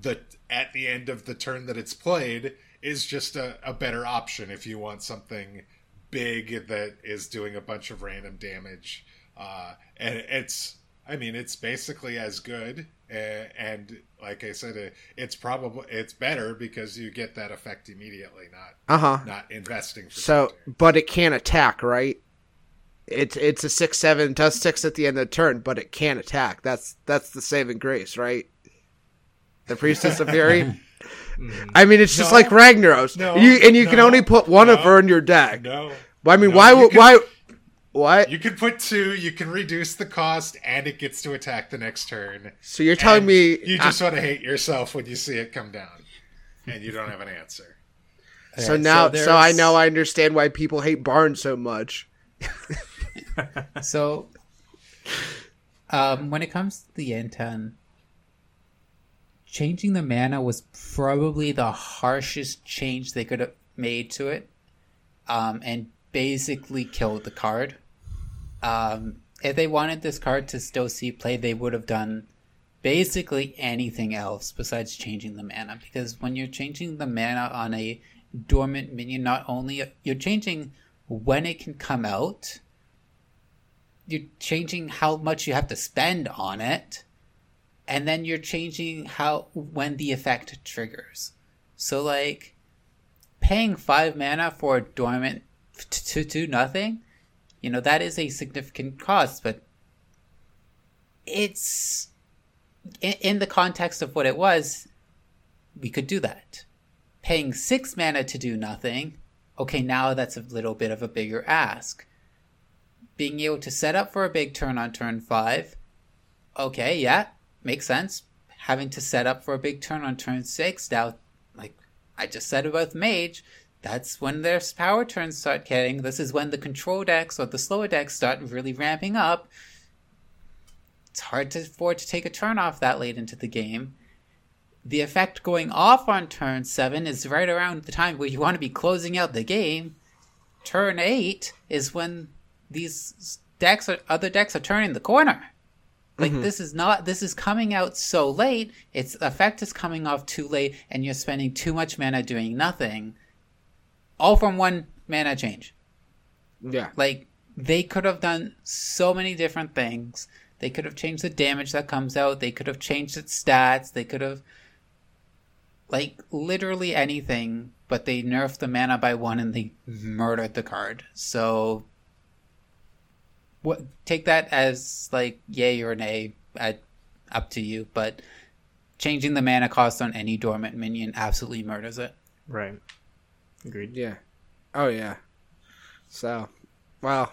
the at the end of the turn that it's played is just a, a better option if you want something big that is doing a bunch of random damage uh, and it's i mean it's basically as good uh, and like i said it, it's probably it's better because you get that effect immediately not uh huh. not investing for So, two but it can't attack, right? It's it's a six seven does six at the end of the turn, but it can't attack. That's that's the saving grace, right? The priestess of fury. I mean, it's just No. like Ragnaros. No. you and you can only put one of her in your deck. no Well, I mean, No, why would why? What? you can put two you can reduce the cost and it gets to attack the next turn so you're telling me you just want to hate yourself when you see it come down and you don't have an answer so Okay, now so, I there's- know I understand why people hate Barnes so much. So, um, when it comes to the Antaen, changing the mana was probably the harshest change they could have made to it, um, and basically killed the card. Um, if they wanted this card to still see play, they would have done basically anything else besides changing the mana. Because when you're changing the mana on a dormant minion, not only you're changing when it can come out you're changing how much you have to spend on it and then you're changing how when the effect triggers so like paying five mana for a dormant to do nothing you know that is a significant cost but it's in, in the context of what it was we could do that paying six mana to do nothing okay now that's a little bit of a bigger ask being able to set up for a big turn on turn five. Okay, yeah, makes sense. Having to set up for a big turn on turn six, now, like I just said about Mage, that's when their power turns start getting. This is when the control decks or the slower decks start really ramping up. It's hard to afford to take a turn off that late into the game. The effect going off on turn seven is right around the time where you want to be closing out the game. Turn eight is when these decks or other decks are turning the corner. Like mm-hmm. this is not this is coming out so late, its effect is coming off too late, and you're spending too much mana doing nothing. All from one mana change. Yeah. Like they could have done so many different things. They could have changed the damage that comes out. They could have changed its stats. They could have like literally anything, but they nerfed the mana by one and they murdered the card. So what take that as like yay or nay, at, up to you, but changing the mana cost on any dormant minion absolutely murders it. Right. Agreed. Yeah. Oh yeah. So, well,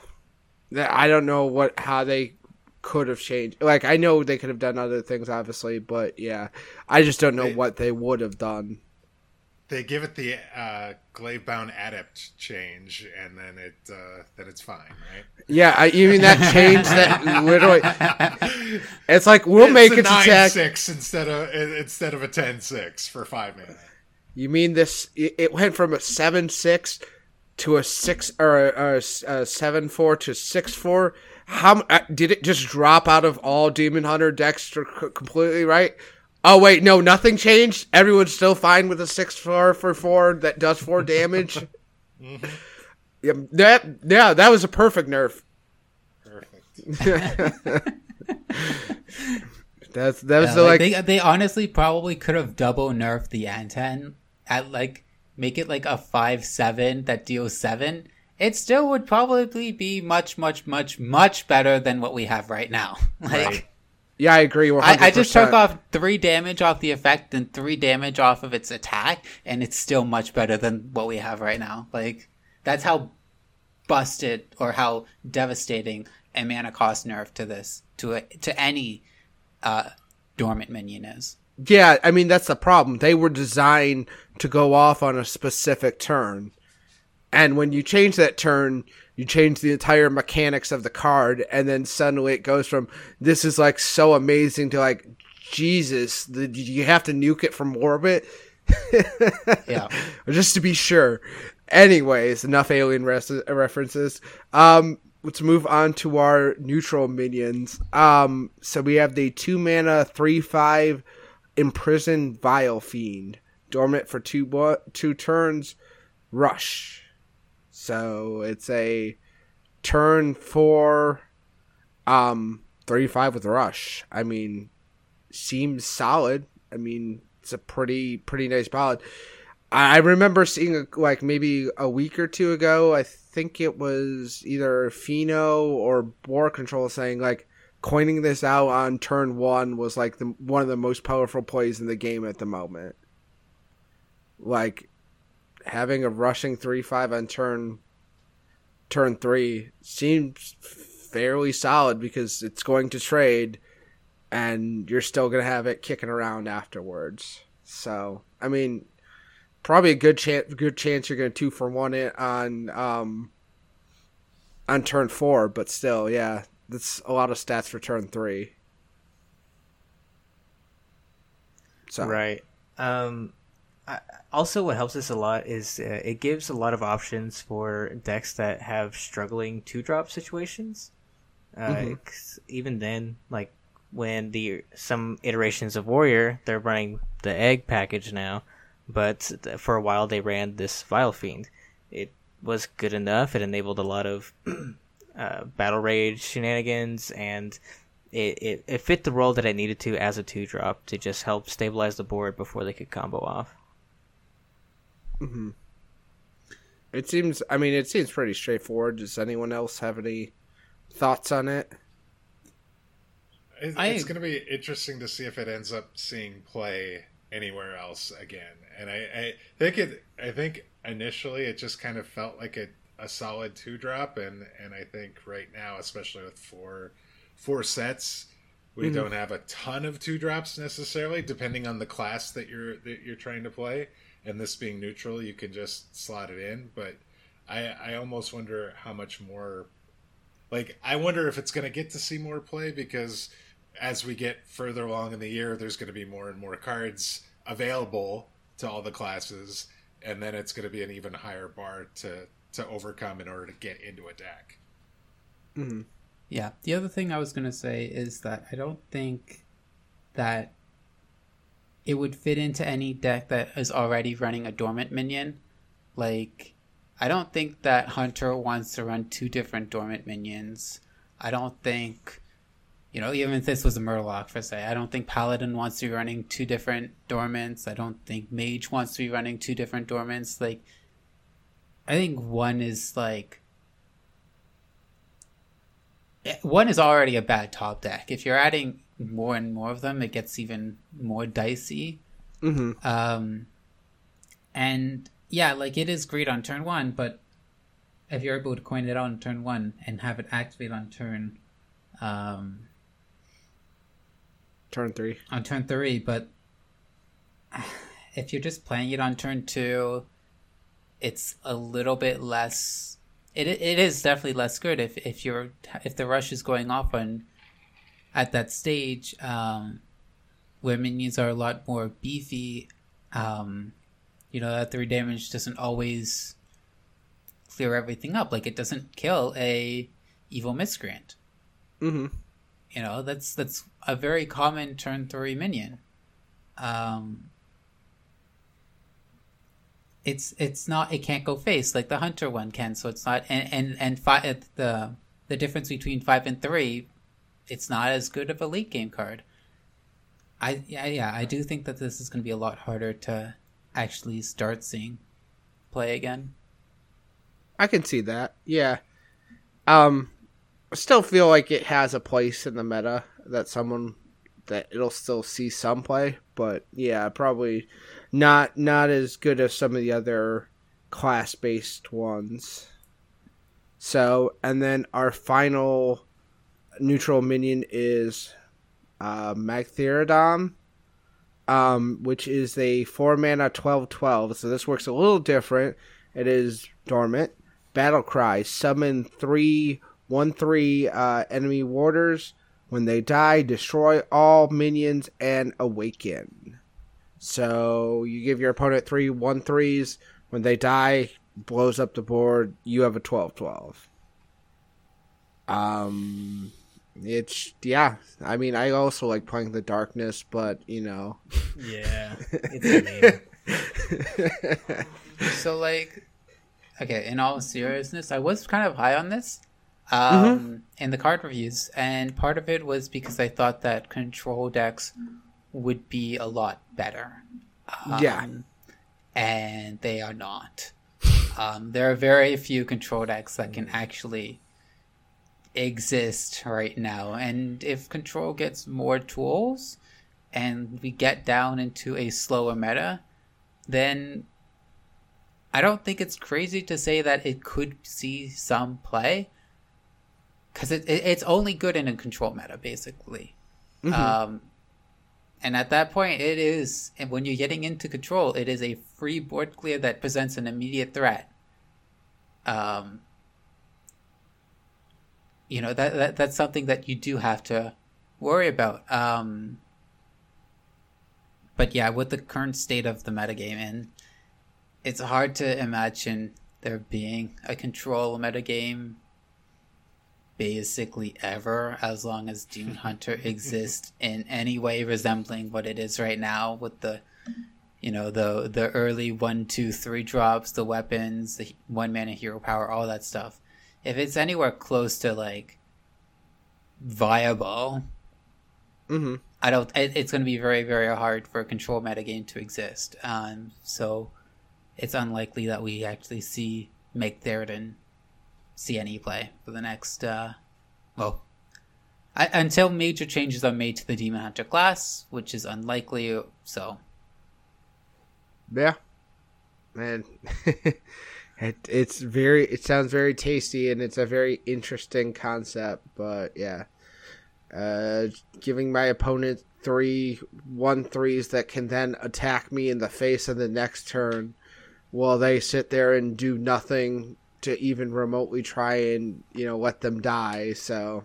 I don't know what how they could have changed. Like I know they could have done other things, obviously, but yeah, I just don't know They- what they would have done. They give it the uh, Glavebound Adept change, and then it uh, then it's fine, right? Yeah, I, you mean that change that literally? It's like we'll It's make a its nine attack. six instead of instead of a ten six for five mana. You mean this? It it went from a seven six to a six or a, a, seven four to six four. How uh, did it just drop out of all Demon Hunter decks completely? Right? Oh wait, no, nothing changed. Everyone's still fine with a six four for four that does four damage. Mm-hmm. yeah, that yeah, that was a perfect nerf. Perfect. That's that was Yeah, the like, like, they they honestly probably could have double nerfed the Antaen at like make it like a five seven that deals seven. It still would probably be much much much much better than what we have right now. Like yeah, I agree. 100%. I, I just took off three damage off the effect and three damage off of its attack, and it's still much better than what we have right now. Like that's how busted or how devastating a mana cost nerf to this to a, to any uh, dormant minion is. Yeah, I mean that's the problem. They were designed to go off on a specific turn. And when you change that turn, you change the entire mechanics of the card and then suddenly it goes from this is like so amazing to like Jesus, the, you have to nuke it from orbit Yeah. just to be sure. Anyways, enough alien res- references. Um, let's move on to our neutral minions. Um, so we have the two mana, three five, imprisoned vile fiend, dormant for two wa- two turns, rush. So it's a turn four, um, three five with rush. I mean, seems solid. I mean, it's a pretty pretty nice ballad. I I remember seeing like maybe a week or two ago. I think it was either Fino or War Control saying like coining this out on turn one was like the one of the most powerful plays in the game at the moment. Like having a rushing three five on turn turn three seems fairly solid because it's going to trade and you're still gonna have it kicking around afterwards. So I mean, probably a good chance good chance you're gonna two for one it on um on turn four, but still, yeah, that's a lot of stats for turn three. So Right. Um, I, also, what helps us a lot is uh, it gives a lot of options for decks that have struggling two drop situations. Uh, 'cause even then, like when the some iterations of Warrior, they're running the egg package now, but for a while they ran this Vile Fiend. It was good enough. It enabled a lot of uh, battle rage shenanigans and it, it, it fit the role that it needed to as a two drop to just help stabilize the board before they could combo off. Mm-hmm. it seems. I mean, it seems pretty straightforward. Does anyone else have any thoughts on it? It, I- it's going to be interesting to see if it ends up seeing play anywhere else again. And I, I think it. I think initially it just kind of felt like a, a solid two drop, and and I think right now, especially with four four sets, we mm-hmm. don't have a ton of two drops necessarily, depending on the class that you're that you're trying to play. And this being neutral, you can just slot it in. But I I almost wonder how much more like I wonder if it's going to get to see more play because as we get further along in the year, there's going to be more and more cards available to all the classes, and then it's going to be an even higher bar to to overcome in order to get into a deck. Hmm. Yeah. The other thing I was going to say is that I don't think that it would fit into any deck that is already running a dormant minion. Like, I don't think that Hunter wants to run two different dormant minions. I don't think, you know, even if this was a Murloc for say, I don't think Paladin wants to be running two different dormants. I don't think Mage wants to be running two different dormants. Like, I think one is like eh, one is already a bad top deck. If you're adding more and more of them, it gets even more dicey. Mm-hmm. Um, and yeah, like it is great on turn one, but if you're able to coin it out on turn one and have it activate on turn, um, Turn three. on turn three, but if you're just playing it on turn two, it's a little bit less. It it is definitely less good if if you're if the rush is going off on at that stage, um, where minions are a lot more beefy. Um, you know that three damage doesn't always clear everything up. Like it doesn't kill a evil miscreant. Mm-hmm. You know, that's that's a very common turn three minion. Um, it's it's not it can't go face like the hunter one can, so it's not and and and five the the difference between five and three, it's not as good of a late game card. I yeah yeah I do think that this is going to be a lot harder to actually start seeing play again. I can see that. Yeah. Um, I still feel like it has a place in the meta that someone that it'll still see some play, but yeah, probably not not as good as some of the other class based ones. So, and then our final neutral minion is uh, um, which is a four mana twelve twelve. So this works a little different. It is dormant. Battle cry. Summon three one three uh, enemy warders. When they die, destroy all minions and awaken. So you give your opponent three one threes. When they die, blows up the board. You have a 12-12. Um, it's yeah. I mean, I also like playing the darkness, but you know, Yeah, it's so like okay in all seriousness i was kind of high on this um in the card reviews and part of it was because i thought that control decks would be a lot better um, Yeah. and they are not um there are very few control decks that can actually exist right now and if control gets more tools and we get down into a slower meta then I don't think it's crazy to say that it could see some play because it, it, it's only good in a control meta, basically. Um, and at that point, it is, and when you're getting into control, it is a free board clear that presents an immediate threat. Um, you know that, that that's something that you do have to worry about. Um, but yeah, with the current state of the metagame, and it's hard to imagine there being a control metagame basically ever as long as Dune Hunter exists in any way resembling what it is right now with the you know the the early one two three drops the weapons the one mana hero power all that stuff if it's anywhere close to like viable mm-hmm. I don't. It, it's going to be very, very hard for a control metagame to exist. Um, so it's unlikely that we actually see Magtheridon see any play for the next. Uh, well, I, until major changes are made to the Demon Hunter class, which is unlikely. So Yeah, man, it, it's very. It sounds very tasty, and it's a very interesting concept. But yeah, uh, giving my opponent three one threes that can then attack me in the face in the next turn, while they sit there and do nothing to even remotely try and you know let them die. So.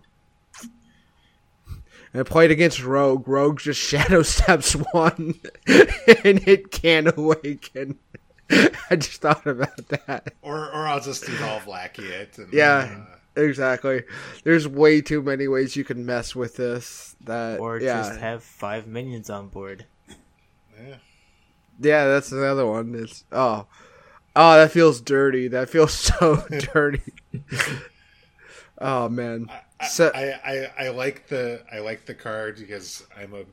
And I played against Rogue. Rogue just shadow steps one, and it can awaken. I just thought about that. Or or I'll just evolve Lackey it. And, Yeah. uh, Exactly. There's way too many ways you can mess with this. That or yeah, just have five minions on board. yeah. yeah. That's another one. It's oh, Oh, that feels dirty. That feels so dirty. oh man. I, So I, I, I like the I like the card because I'm a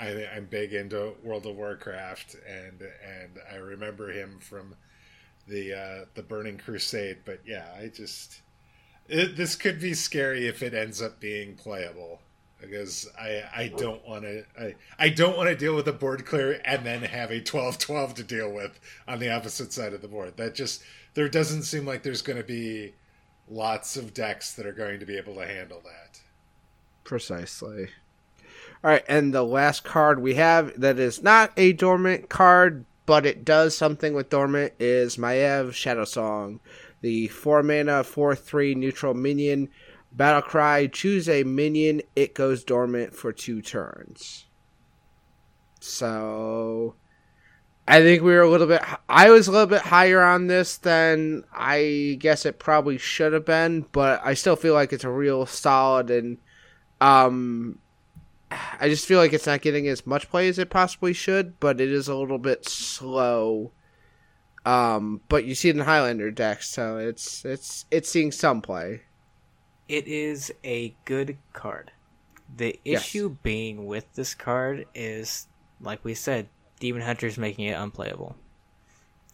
I, I'm big into World of Warcraft and and I remember him from the uh, the Burning Crusade. But yeah, I just it, this could be scary if it ends up being playable because I I don't want to I, I don't want to deal with a board clear and then have a 12-12 to deal with on the opposite side of the board. That just there doesn't seem like there's going to be lots of decks that are going to be able to handle that. Precisely. All right, and the last card we have that is not a dormant card, but it does something with dormant is Maiev Shadowsong, the four mana four three neutral minion. Battle cry: Choose a minion. It goes dormant for two turns. So, I think we were a little bit. I was a little bit higher on this than I guess it probably should have been, but I still feel like it's a real solid and um, I just feel like it's not getting as much play as it possibly should, but it is a little bit slow. Um, but you see it in Highlander decks, so it's it's it's seeing some play. It is a good card. The Yes. issue being with this card is, like we said, Demon Hunter is making it unplayable.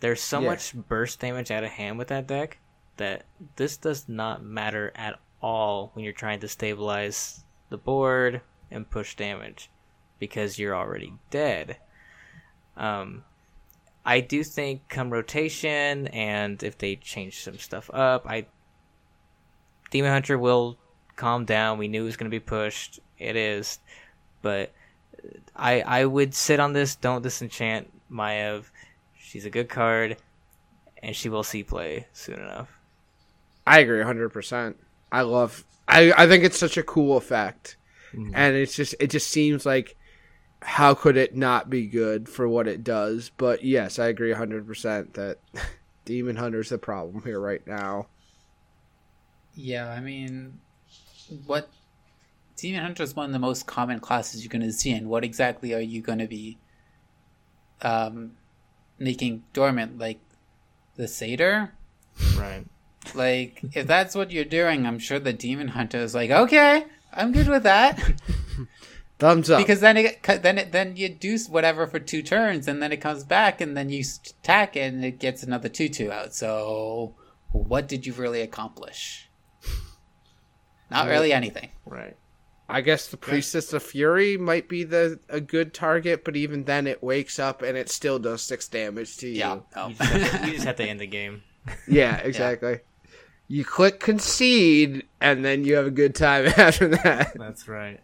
There's so Yeah. much burst damage out of hand with that deck that this does not matter at all when you're trying to stabilize the board and push damage because you're already dead. Um, I do think come rotation and if they change some stuff up, I Demon Hunter will calm down. We knew it was going to be pushed. It is, but I I would sit on this. Don't disenchant Maiev. She's a good card, and she will see play soon enough. I agree 100%. I love I I think it's such a cool effect. And it's just it just seems like how could it not be good for what it does? But yes, I agree 100% that Demon Hunter's the problem here right now. Yeah, I mean, what Demon Hunter is one of the most common classes you're going to see, and what exactly are you going to be um, making dormant? Like the satyr? Right. Like, if that's what you're doing, I'm sure the Demon Hunter is like, okay, I'm good with that. Thumbs up. because then it then it then you do whatever for two turns and then it comes back and then you attack it and it gets another two two out so what did you really accomplish not really anything Right. I guess the Priestess of Fury might be the a good target, but even then it wakes up and it still does six damage to you. yeah no. You just, have to, you just have to end the game. Yeah, exactly. You click concede and then you have a good time after that. That's right.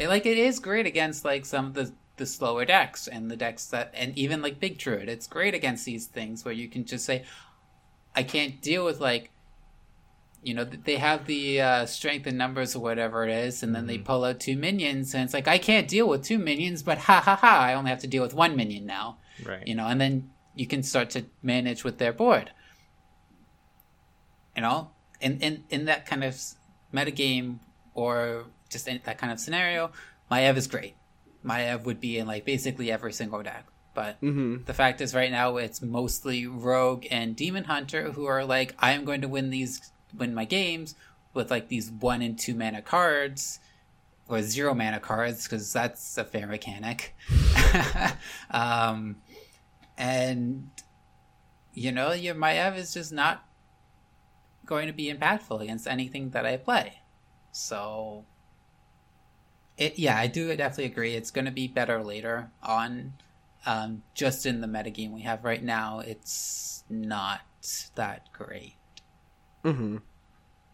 Like it is great against like some of the the slower decks and the decks that and even like big druid it's great against these things where you can just say i can't deal with like you know they have the uh, strength in numbers or whatever it is and then they pull out two minions and it's like i can't deal with two minions but ha ha ha i only have to deal with one minion now Right. you know and then you can start to manage with their board you know in in, in that kind of metagame or just in that kind of scenario Maiev is great. Maiev would be in like basically every single deck. But hmm the fact is right now it's mostly rogue and demon hunter who are like i am going to win these win my games with like these one and two mana cards or zero mana cards because that's a fair mechanic. Um and you know your Maiev is just not going to be impactful against anything that i play. So it yeah i do definitely agree. It's going to be better later on. Um, just in the metagame we have right now, it's not that great. hmm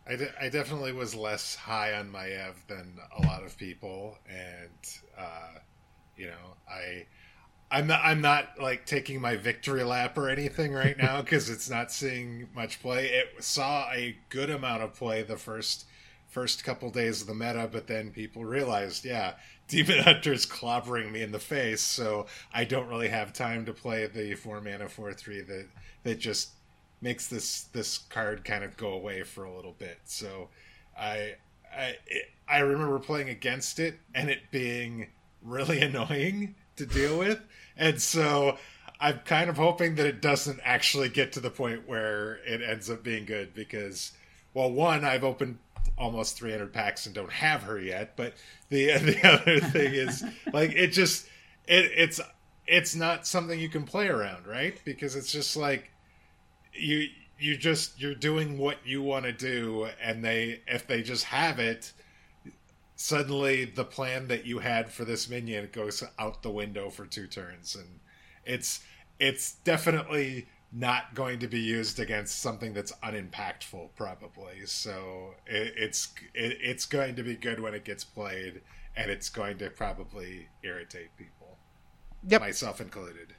I, de- I definitely was less high on Maiev than a lot of people, and uh, you know, I I'm not I'm not like taking my victory lap or anything right now because it's not seeing much play. It saw a good amount of play the first first couple days of the meta, but then people realized, yeah, Demon Hunter's clobbering me in the face, so I don't really have time to play the four mana four three that that just makes this this card kind of go away for a little bit. So I I it, I remember playing against it and it being really annoying to deal with, and so I'm kind of hoping that it doesn't actually get to the point where it ends up being good because, well, one, I've opened almost 300 packs and don't have her yet, but the the other thing is like it just it it's it's not something you can play around, right? Because it's just like you you just you're doing what you want to do and they if they just have it suddenly the plan that you had for this minion goes out the window for two turns and it's it's definitely not going to be used against something that's unimpactful probably so it, it's it, it's going to be good when it gets played and it's going to probably irritate people Yep. myself included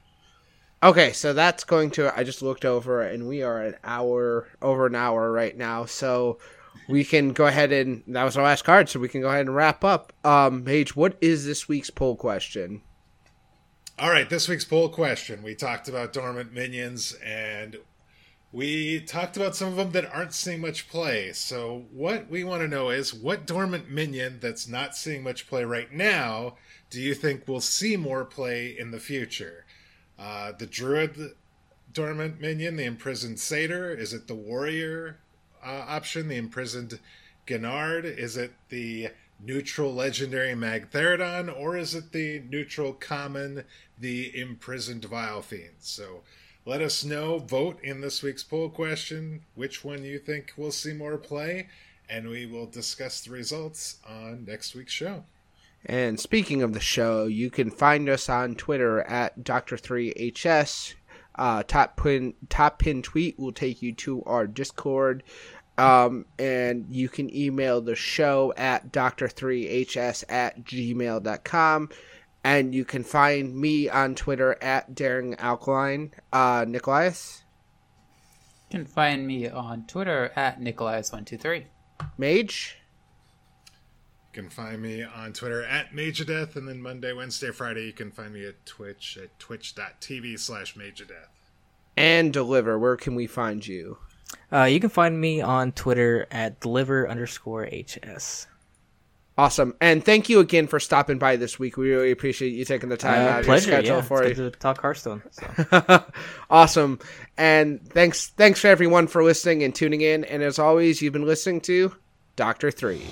Okay, so that's going to. I just looked over, and we are an hour over an hour right now. So we can go ahead and that was our last card. So we can go ahead and wrap up. Um, Paige, what is this week's poll question? All right, this week's poll question. We talked about dormant minions and we talked about some of them that aren't seeing much play. So, what we want to know is what dormant minion that's not seeing much play right now do you think will see more play in the future? Uh, the druid dormant minion, the imprisoned satyr? Is it the warrior uh, option, the imprisoned Gan'arg? Is it the neutral legendary Magtheridon? Or is it the neutral common, the imprisoned Vilefiend? So let us know. Vote in this week's poll question which one you think will see more play, and we will discuss the results on next week's show. And speaking of the show, you can find us on Twitter at Doctor3HS. Uh, top pin top pin tweet will take you to our Discord. Um, and you can email the show at Doctor3HS at gmail.com. And you can find me on Twitter at Daring Alkaline. Uh, Nicholas? You can find me on Twitter at Nicholas123. Mage? You can find me on Twitter at Magedeath, and then Monday, Wednesday, Friday, you can find me at Twitch at twitch.tv slash Magedeath. And Deliver. Where can we find you? Uh, you can find me on Twitter at deliver underscore HS. Awesome. And thank you again for stopping by this week. We really appreciate you taking the time out Uh, of pleasure, your schedule yeah. for It's it. good to talk Hearthstone. So. awesome. And thanks thanks for everyone for listening and tuning in. And as always, you've been listening to Doctor Three.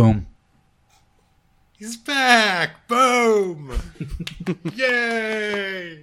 Boom. He's back! Boom! Yay!